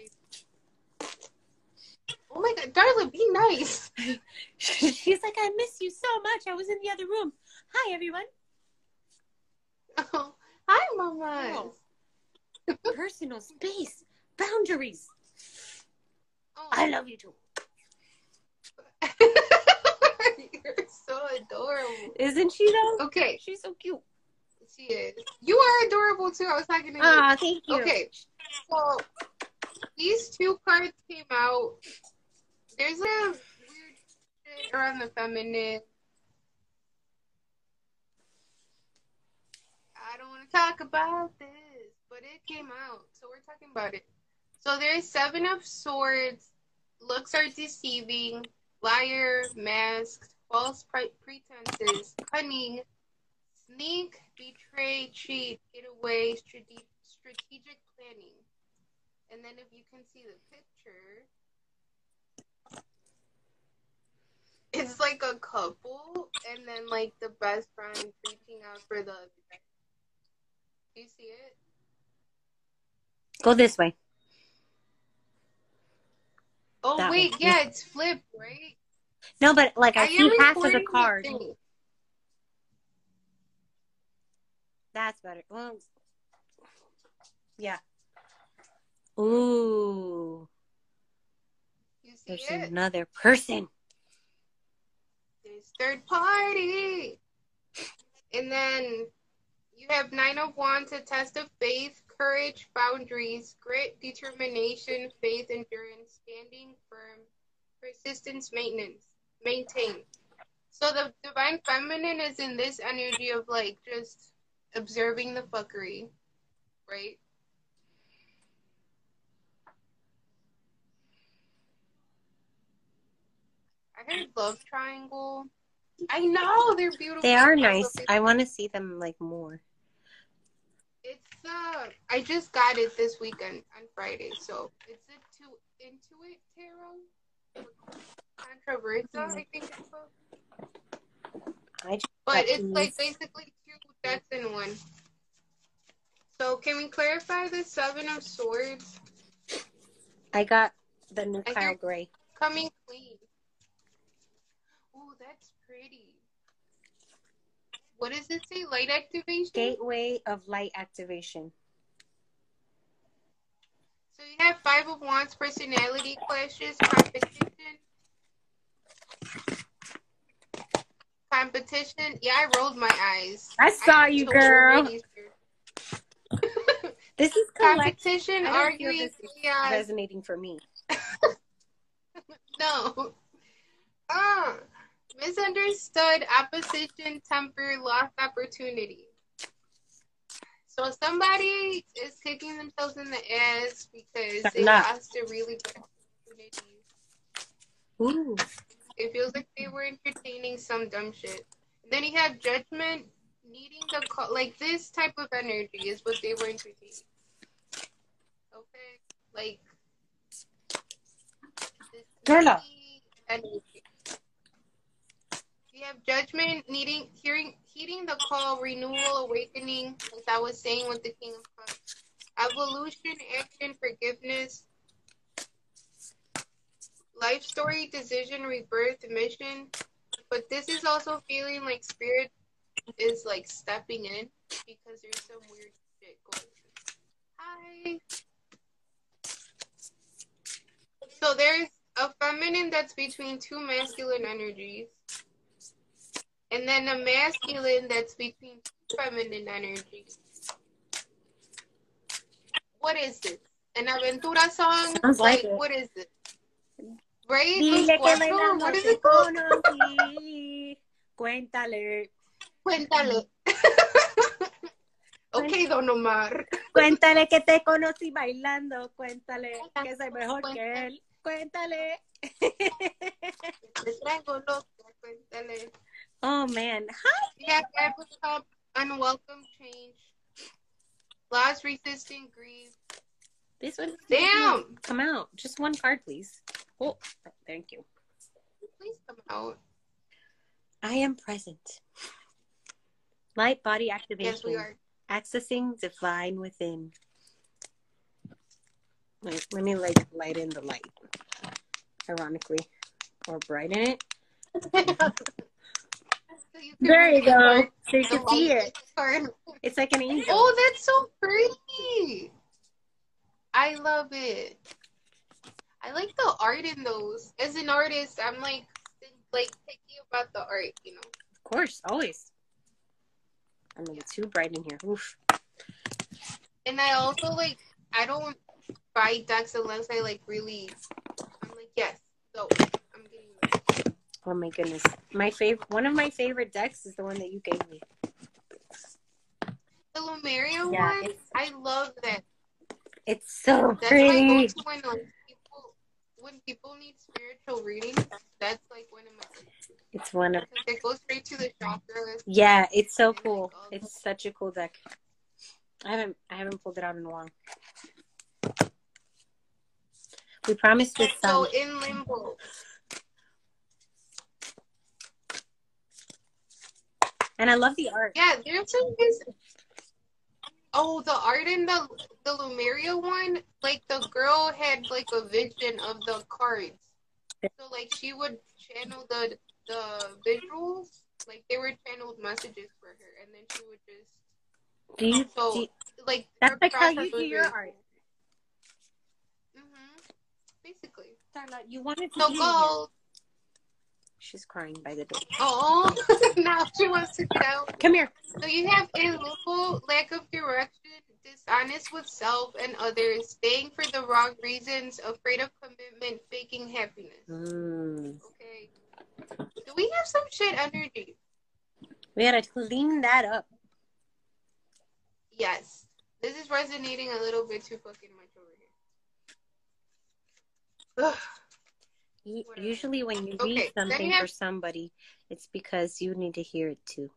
Oh my god, Darla, be nice. She's like, I miss you so much. I was in the other room. Hi, everyone. Oh, hi, Mama. Oh. Personal space, boundaries. Oh. I love you too. You're so adorable. Isn't she though? Okay, She's so cute. she is. You are adorable too. I was talking to you. Ah, thank you. Okay, so these two cards came out. There's a weird shit around the feminine. I don't want to talk about this, but it came out, so we're talking about it. So there's seven of swords. Looks are deceiving. Liar, masked, false pre- pretenses, cunning, Sneak, betray, cheat, get away, strate- strategic planning. And then if you can see the picture, it's like a couple, and then like the best friend reaching out for the. Do you see it? Go this way. Oh That wait, one. yeah, it's flipped, right? No, but like I, am see half of the card. That's better. Well, yeah. Ooh, You see there's it? another person. There's third party. And then you have nine of wands, a test of faith, courage, boundaries, grit, determination, faith, endurance, standing firm, persistence, maintenance, maintain. So the divine feminine is in this energy of like just observing the fuckery, right? I heard love triangle. I know they're beautiful. They are nice. I want to see them like more. It's uh, I just got it this weekend on Friday, so it's it too into Intuit Tarot, I think it's. I But it's like basically two decks in one. So can we clarify the Seven of Swords I got the new Kyle Gray. coming clean? Oh, that's pretty. What does it say? Light activation. Gateway of Light Activation. So you have five of wands, personality clashes, competition. Competition. Yeah, I rolled my eyes. I saw you, girl. This is. Competition, I arguing, is resonating for me. No. Ah, misunderstood, opposition, temper, lost opportunity. So somebody is kicking themselves in the ass because they lost a really good opportunity. Ooh. It feels like they were entertaining some dumb shit. And then you have judgment, needing the call. Like this type of energy is what they were entertaining. Okay, like needy energy. You have judgment, needing, hearing, heeding the call, renewal, awakening. As I was saying with the King of Cups, evolution, action, forgiveness, life story, decision, rebirth, mission. But this is also feeling like spirit is like stepping in because there's some weird shit going on. Hi. So there's a feminine that's between two masculine energies. And then a masculine that's between two feminine energies. What is this? An aventura song? Sounds like it. what is it? Right? Dile que te conocí. Cuéntale. Cuéntale. ok, Don Omar. Cuéntale que te conocí bailando. Cuéntale que soy mejor que él. Cuéntale. Te traigo loca, cuéntale. oh man. Hi. Yeah, unwelcome change. Loss, grief. This one. Damn! Come out. Just one card, please. Oh, oh, thank you. Please come out. I am present. Light body activation. Yes, we are. Accessing divine within. Wait, let me like lighten the light. Ironically. Or brighten it. So you There you go. So you can see it. It's like an oh, angel. Oh, that's so pretty. I love it. I like the art in those. As an artist, I'm like like picky about the art, you know. Of course, always. I'm gonna get too bright in here. Oof. And I also like I don't buy decks unless I like really I'm like, yes, so I'm getting this. Oh my goodness. My favorite one of my favorite decks is the one that you gave me. The Lumeria Yeah, one, I love that. It's so That's my pretty. go-to when like people when people need spiritual readings. That's like one of my. It's one of it goes straight to the chakras. yeah. It's so like, cool. all It's such a cool deck. I haven't I haven't pulled it out in a while. We promised So some. in limbo, And I love the art. yeah, there's some. Oh, the art in the the Lumeria one, like the girl had like a vision of the cards. So like she would channel the the visuals, like they were channeled messages for her, and then she would just Do you, so do you- like that's like how you do your really art. cool. Mhm. Basically. Darla, you wanted to So be gold. She's crying by the door. Oh, now she wants to get out. Come here. So you have illiberal, lack of direction, dishonest with self and others, staying for the wrong reasons, afraid of commitment, faking happiness. Mm. Okay. Do we have some shit energy? We gotta clean that up. Yes. This is resonating a little bit too fucking much over here. Ugh. Usually, when you Okay, read something have- for somebody, it's because you need to hear it too.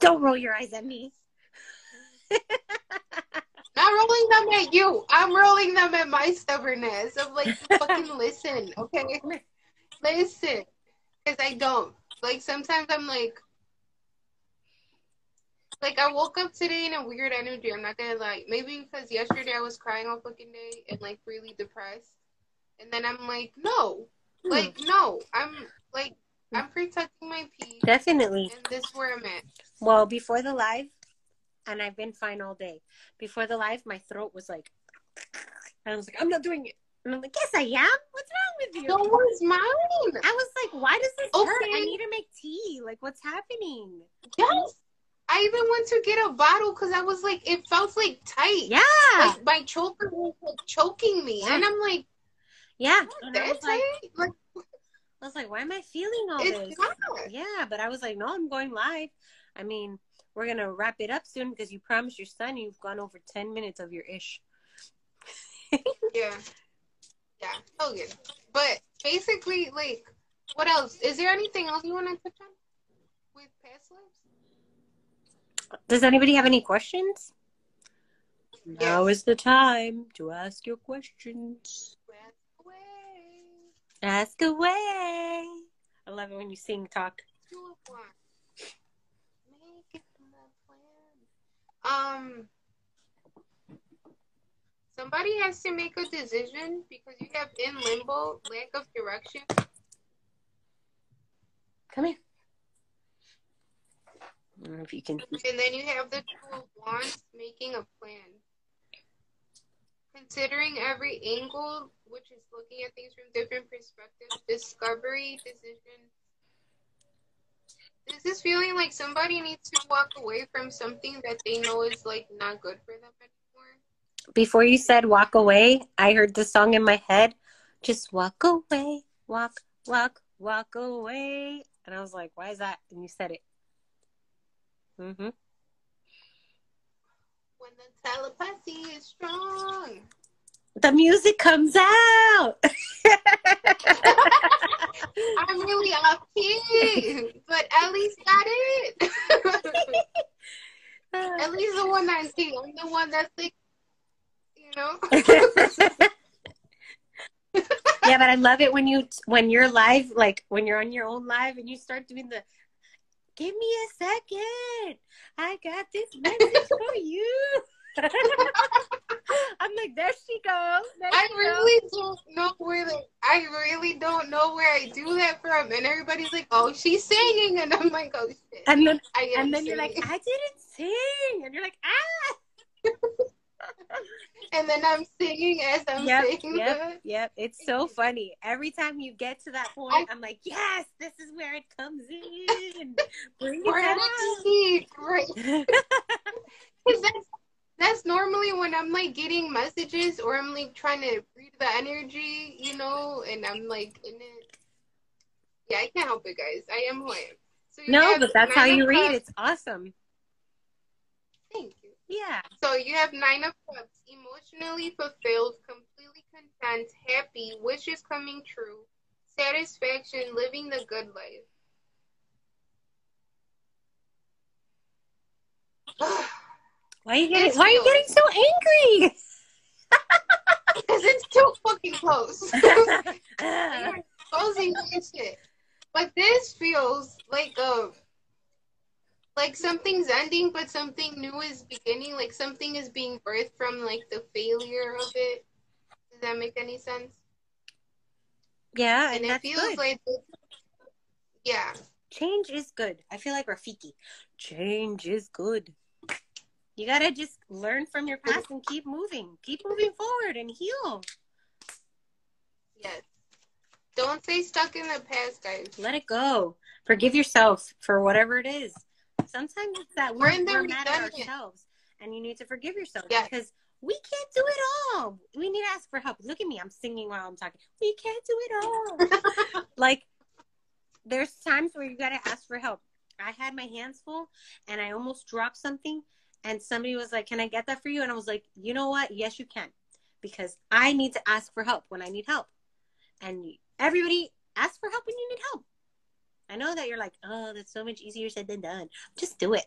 Don't roll your eyes at me. Not rolling them at you. I'm rolling them at my stubbornness of like fucking listen, okay? Listen. Because I don't. Like sometimes I'm like like I woke up today in a weird energy. I'm not gonna lie. Maybe because yesterday I was crying all fucking day and like really depressed. And then I'm like, no. Hmm. Like, no. I'm like I'm protecting my peace Definitely. and this is where I'm at. Well, before the live, and I've been fine all day. Before the live, my throat was like, and I was like, I'm not doing it. And I'm like, yes, I am. What's wrong with you? So was mine. I was like, why does this hurt? I need to make tea. Like, what's happening? Yes. I even went to get a bottle because I was like, it felt like tight. Yeah. Like my choker was like choking me, and I'm like, Yeah. I was like, tight? Like I was like, why am I feeling all it's this? not. Yeah, but I was like, no, I'm going live. I mean, we're gonna wrap it up soon because you promised your son you've gone over ten minutes of your ish. Yeah, yeah, oh, so good. But basically, like, what else? Is there anything else you want to touch on with past lives? Does anybody have any questions? Now is the time to ask your questions. Ask away. Ask away. I love it when you sing talk. Do it one. Make it my plan. Um, somebody has to make a decision because you have in limbo, lack of direction. Come here. I don't know if you can. And then you have the two of wands making a plan. Considering every angle, which is looking at things from different perspectives, discovery, decision. This Is this feeling like somebody needs to walk away from something that they know is like not good for them anymore? Before you said walk away, I heard the song in my head. Just walk away, walk, walk, walk away. And I was like, why is that? And you said it. Mm-hmm. When the telepathy is strong. The music comes out. I'm really off key, but at least got it. at least the one that's key. I'm the one that's like, you know. yeah, but I love it when you when you're live, like when you're on your own live and you start doing the give me a second. I got this message for you. I'm like, there she goes. There I she really don't know where I really don't know where I do that from, and everybody's like, "Oh, she's singing," and I'm like, "Oh shit!" And then and then you're like. I didn't sing, and you're like, ah. and then I'm singing as I'm Yep, singing. yep, yep. It's so funny. Every time you get to that point, I'm like, yes, this is where it comes in. Bring it down. Right, that's that's normally when I'm like getting messages or I'm like trying to read the energy, you know, and I'm like in it. Yeah, I can't help it, guys. I am who I am. So No, but that's how you read. It's awesome. Yeah. So you have Nine of Cups, emotionally fulfilled, completely content, happy, wishes coming true, satisfaction living the good life. Why are you getting Why are you getting so angry? Because it's too fucking close. You're exposing shit. But this feels like a like something's ending, but something new is beginning. Like something is being birthed from like the failure of it. Does that make any sense? yeah, And and it feels good. like yeah, Change is good. I feel like Rafiki. Change is good. You gotta just learn from your past and keep moving. Keep moving forward and heal. yes. Don't stay stuck in the past, guys. Let it go. Forgive yourself for whatever it is. Sometimes it's that We're in the we're mad at ourselves and you need to forgive yourself Yes. because we can't do it all. We need to ask for help. Look at me. I'm singing while I'm talking. We can't do it all. like there's times where you got to ask for help. I had my hands full and I almost dropped something and somebody was like, "Can I get that for you?" And I was like, "You know what? Yes, you can." Because I need to ask for help when I need help. And everybody ask for help when you need help. I know that you're like, "Oh, that's so much easier said than done." Just do it.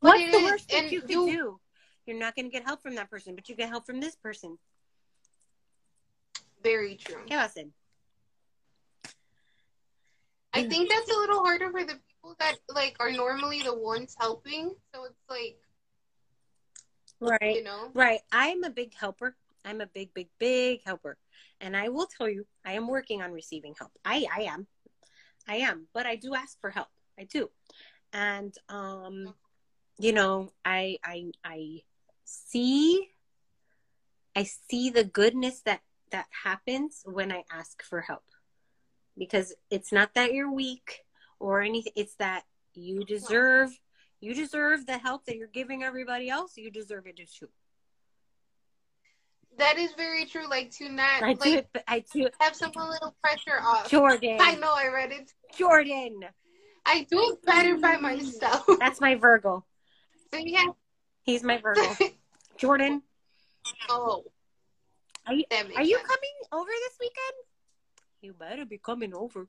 But What's it the worst thing you could you- do? You're not going to get help from that person, but you get help from this person. Very true. ¿Qué va? I think that's a little harder for the people that like are normally the ones helping. So it's like Right. you know. Right. I'm a big helper. I'm a big, big, big helper. And I will tell you, I am working on receiving help. I, I am. I am. But I do ask for help. I do. And um, you know, I I I see I see the goodness that that happens when I ask for help. Because it's not that you're weak or anything, it's that you deserve you deserve the help that you're giving everybody else. You deserve it too. That is very true. Like to not I like. I do have some little pressure off. Jordan. I know I read it. Jordan. I do it better by myself. That's my Virgo. so yeah. He's my Virgo. Jordan, oh, are you are you coming over this weekend? You better be coming over.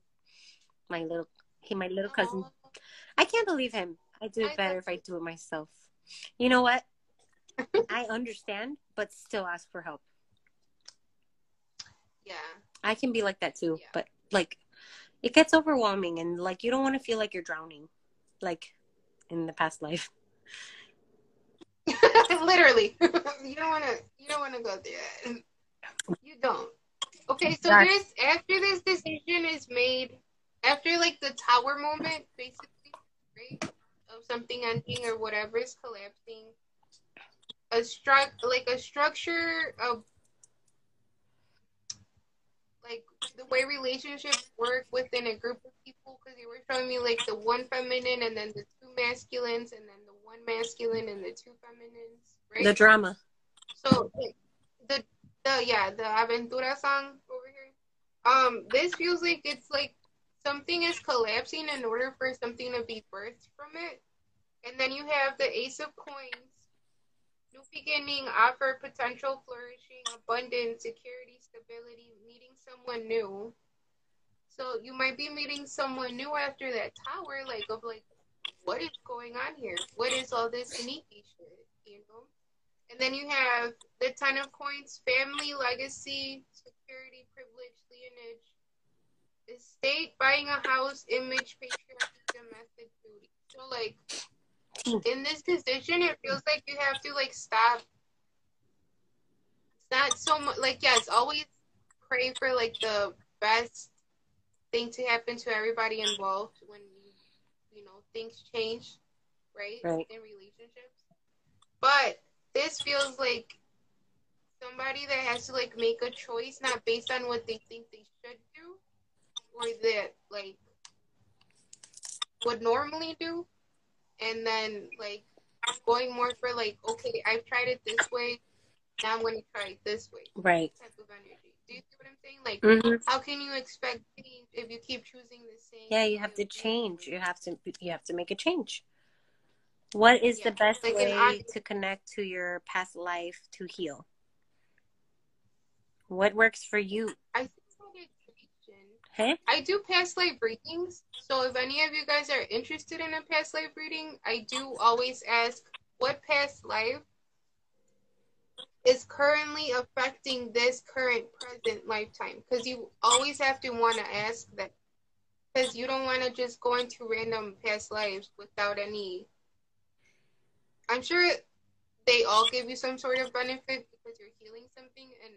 My little he my little cousin. Oh, I can't believe him. I do I it better if I do it myself. You know what? I understand, but still ask for help. yeah. I can be like that too, Yeah. but like it gets overwhelming and like you don't want to feel like you're drowning like in the past life. Literally. you don't wanna you don't wanna go there. You don't. Okay, so there's after this decision is made, after like the tower moment, basically, right? Of something ending or whatever is collapsing. A struct like a structure of like the way relationships work within a group of people because you were showing me like the one feminine and then the two masculines and then the one masculine and the two feminines right? The drama. so like, the the yeah the aventura song over here. Um this feels like it's like something is collapsing in order for something to be birthed from it. And then you have the ace of coins new beginning offer potential flourishing abundance security stability meeting someone new. So you might be meeting someone new after that tower like of like what is going on here? What is all this sneaky shit you know? And then you have the Ten of Coins, family, legacy, security, privilege, lineage, estate, buying a house, image, patriarchy, domestic duty. So, like, in this position, it feels like you have to, like, stop. It's not so much, like, yes, always pray for, like, the best thing to happen to everybody involved when, you, you know, things change, right? Right. In relationships. But this feels like somebody that has to like make a choice not based on what they think they should do or that like would normally do and then like going more for like okay i've tried it this way now i'm going to try it this way Right. type of energy do you see what i'm saying like hmm how can you expect change if you keep choosing the same Yeah, you have to change. You have to you have to make a change. What is the best like way to connect to your past life to heal? What works for you? I. Hey? I do past life readings. So if any of you guys are interested in a past life reading, I do always ask what past life is currently affecting this current present lifetime. Because you always have to want to ask that. Because you don't want to just go into random past lives without any. I'm sure they all give you some sort of benefit because you're healing something. And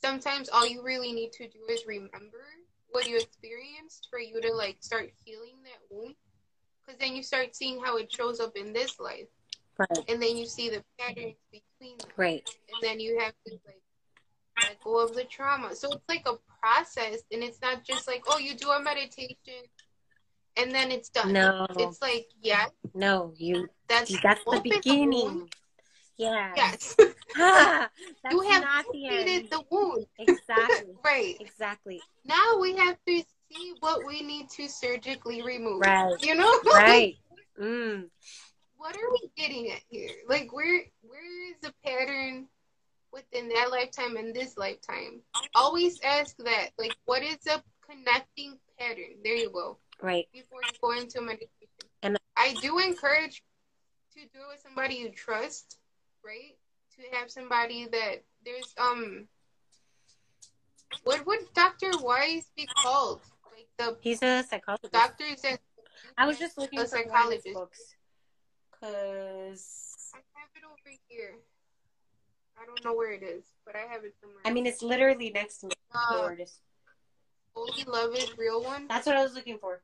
sometimes all you really need to do is remember what you experienced for you to like start healing that wound because then you start seeing how it shows up in this life Right. and then you see the patterns between them Right. and then you have to like let go of the trauma so it's like a process and it's not just like oh you do a meditation and then it's done No. it's like yeah No, you that's that's the beginning. wound. Yeah. yes Ah, that's you have the treated end. the wound Exactly. right Exactly. now we have to see what we need to surgically remove Right. you know Right. Mm. what are we getting at here? Like where where is the pattern within that lifetime and this lifetime? Always ask that. Like what is a connecting pattern? There you go. Right. Before you go into meditation. And- I do encourage to do it with somebody you trust, right? To have somebody that there's um what would Dr. Weiss be called? Like the He's a psychologist. doctors that I was just looking for one of psychologist. books. Cause I have it over here. I don't know where it is, but I have it somewhere. I mean it's literally next to me. uh, There it is. Only Love is Real one. That's what I was looking for.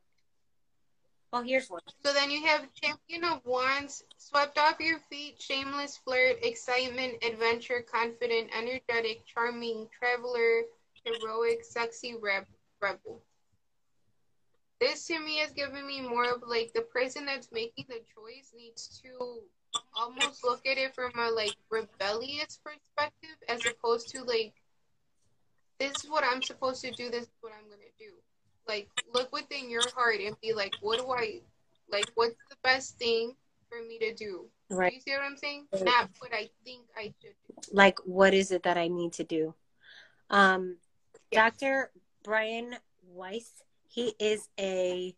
Oh, here's one. So then you have Champion of Wands, Swept Off Your Feet, Shameless Flirt, Excitement, Adventure, Confident, Energetic, Charming, Traveler, Heroic, Sexy, Reb- Rebel. This to me has given me more of like the person that's making the choice needs to almost look at it from a like rebellious perspective as opposed to like this is what I'm supposed to do, this is what I'm gonna do. Like look within your heart and be like, what do I like what's the best thing for me to do? Right. You see what I'm saying? Right. Not what I think I should do. Like what is it that I need to do? Um. Dr. Brian Weiss, he is a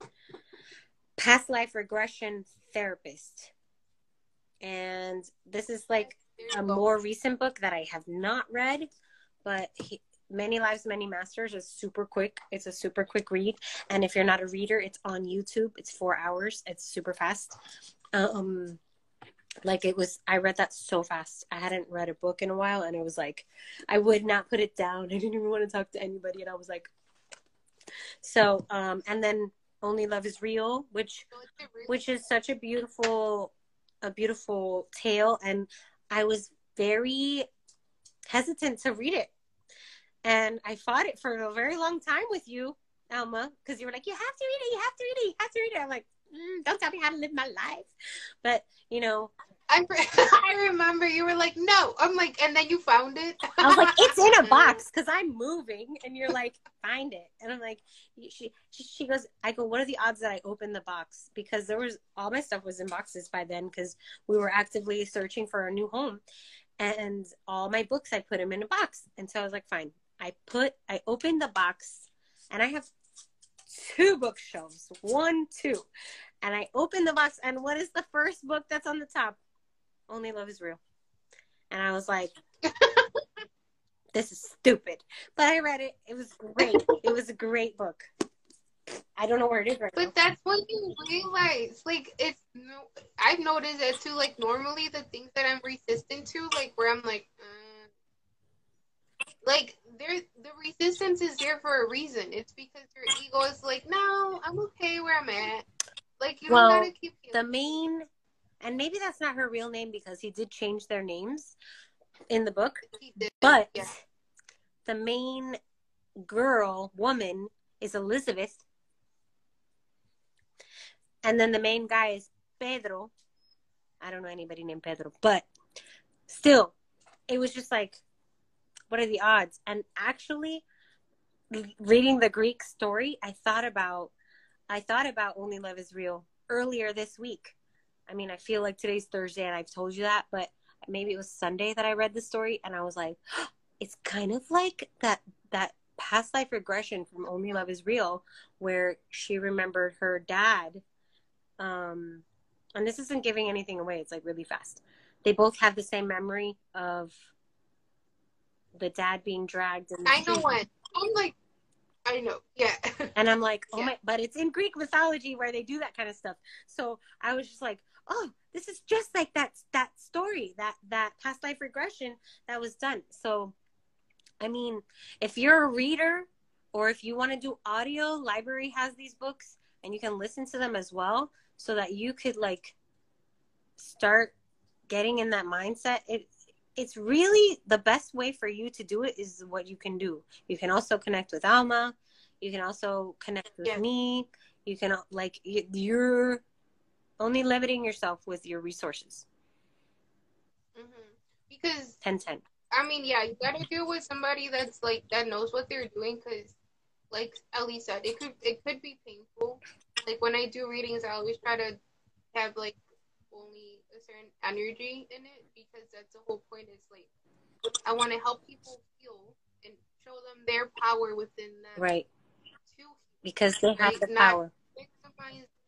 past life regression therapist. And this is like a more recent book that I have not read, but he, Many Lives, Many Masters is super quick. It's a super quick read. And if you're not a reader, it's on YouTube. It's four hours. It's super fast. Um, like it was, I read that so fast. I hadn't read a book in a while, and it was like, I would not put it down. I didn't even want to talk to anybody, and I was like, so. Um, and then Only Love Is Real, which which is such a beautiful a beautiful tale and i was very hesitant to read it and i fought it for a very long time with you alma because you were like you have to read it you have to read it you have to read it. I'm like mm, don't tell me how to live my life. But you know. I, I remember you were like, no. I'm like, and then you found it. i was like it's in a box because i'm moving. And you're like find it. And i'm like she, she she goes i go what are the odds that i open the box? Because there was all my stuff was in boxes by then because we were actively searching for a new home. And all my books i put them in a box. And so i was like fine i put i opened the box and i have two bookshelves one two. And i opened the box and what is the first book that's on the top? Only love is real. And i was like this is stupid. But i read it. It was great. It was a great book. I don't know where it is right now. But that's when you realize, like, it's no. I've noticed that too. Like, normally the things that I'm resistant to, like, where I'm like, uh, like, there, the resistance is there for a reason. It's because your ego is like, no, I'm okay where I'm at. Like, you Well, don't gotta keep. the main and maybe that's not her real name because he did change their names in the book did. but yeah. the main girl woman is elizabeth and then the main guy is pedro i don't know anybody named pedro but still it was just like what are the odds and actually reading the greek story i thought about i thought about only love is real earlier this week i mean i feel like today's thursday and i've told you that but maybe it was sunday that i read the story and i was like it's kind of like that that past life regression from Only Love Is Real, where she remembered her dad. Um, and this isn't giving anything away. It's like really fast. They both have the same memory of the dad being dragged. In the I know one. I'm like, I know. Yeah. And I'm like, oh Yeah. my, but it's in Greek mythology where they do that kind of stuff. So I was just like, oh, this is just like that that story, that that past life regression that was done. So, I mean, if you're a reader or if you want to do audio, library has these books and you can listen to them as well, so that you could like start getting in that mindset. It it's really the best way for you to do it is what you can do. You can also connect with Alma. You can also connect with Yeah. me. You can like you- you're only limiting yourself with your resources. hmm Because 10 10. I mean, yeah, you gotta deal with somebody that's like that knows what they're doing. Because, like Eli said, it could it could be painful. Like when I do readings, I always try to have like only a certain energy in it because that's the whole point. Is like I want to help people feel and show them their power within them Right. to Because they have Right, the not- power.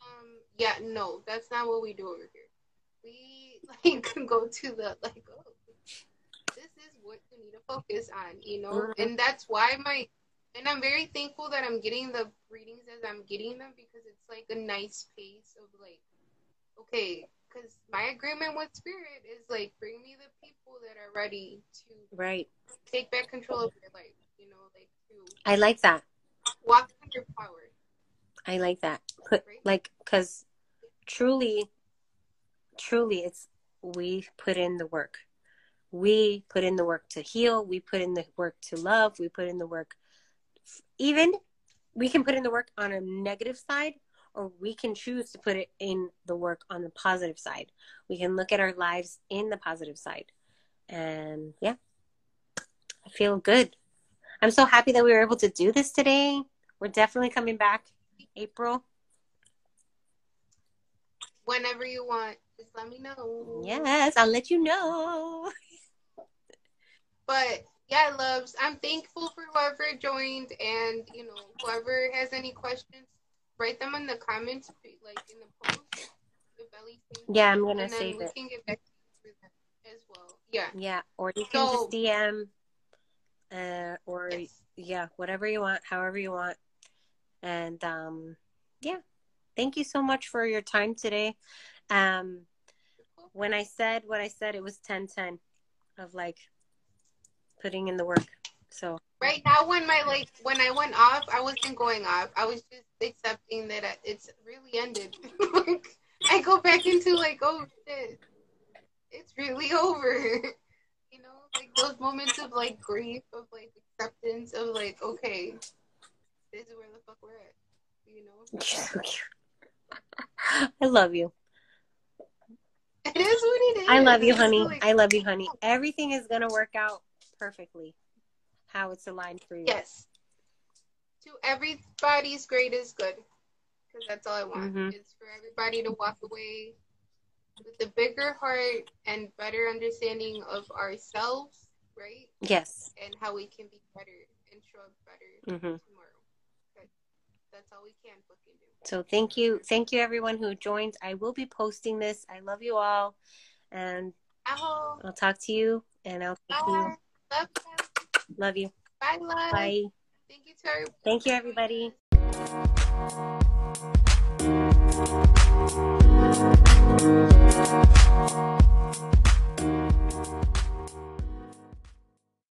um yeah no that's not what we do over here we like go to the like oh this is what you need to focus on you know Mhm. and that's why my and i'm very thankful that i'm getting the readings as i'm getting them because it's like a nice pace of like okay because my agreement with spirit is like bring me the people that are ready to Right. take back control of your life you know like to I like that. walk in your power I like that. Put like cuz truly truly it's we put in the work. We put in the work to heal, we put in the work to love, we put in the work even we can put in the work on a negative side or we can choose to put it in the work on the positive side. We can look at our lives in the positive side. And yeah. I feel good. I'm so happy that we were able to do this today. We're definitely coming back April. whenever you want. Just let me know. Yes, I'll let you know. But yeah, loves. I'm thankful for whoever joined, and you know, whoever has any questions, write them in the comments, like in the post. If Eli thinks- Yeah, I'm gonna and then save we it. can get back to you for that as well. Yeah. Yeah, or you can So- just DM, uh, or Yes. yeah, whatever you want, however you want. And um, yeah, thank you so much for your time today. Um, when I said what I said, it was 10-10 of like putting in the work. So Right now, when my like when I went off, I wasn't going off. I was just accepting that I- it's really ended. like I go back into like, oh shit, it's really over. you know, like those moments of like grief, of like acceptance, of like, okay, this is where the fuck we're at. You know, you're so cute. I love you. it is what it is. I love you, honey. like- I love you, honey. Everything is gonna work out perfectly. How it's aligned for you. yes. To everybody's greatest good, because that's all I want. Mhm. Is for everybody to walk away with a bigger heart and better understanding of ourselves, right? Yes. And how we can be better and show up better hmm tomorrow. That's all we can fucking do. So thank you, thank you everyone who joined. I will be posting this. I love you all, and Aho. I'll talk to you. And I'll to you. Love you. Love you. Bye, love. Bye. Thank you everybody. Thank you, everybody.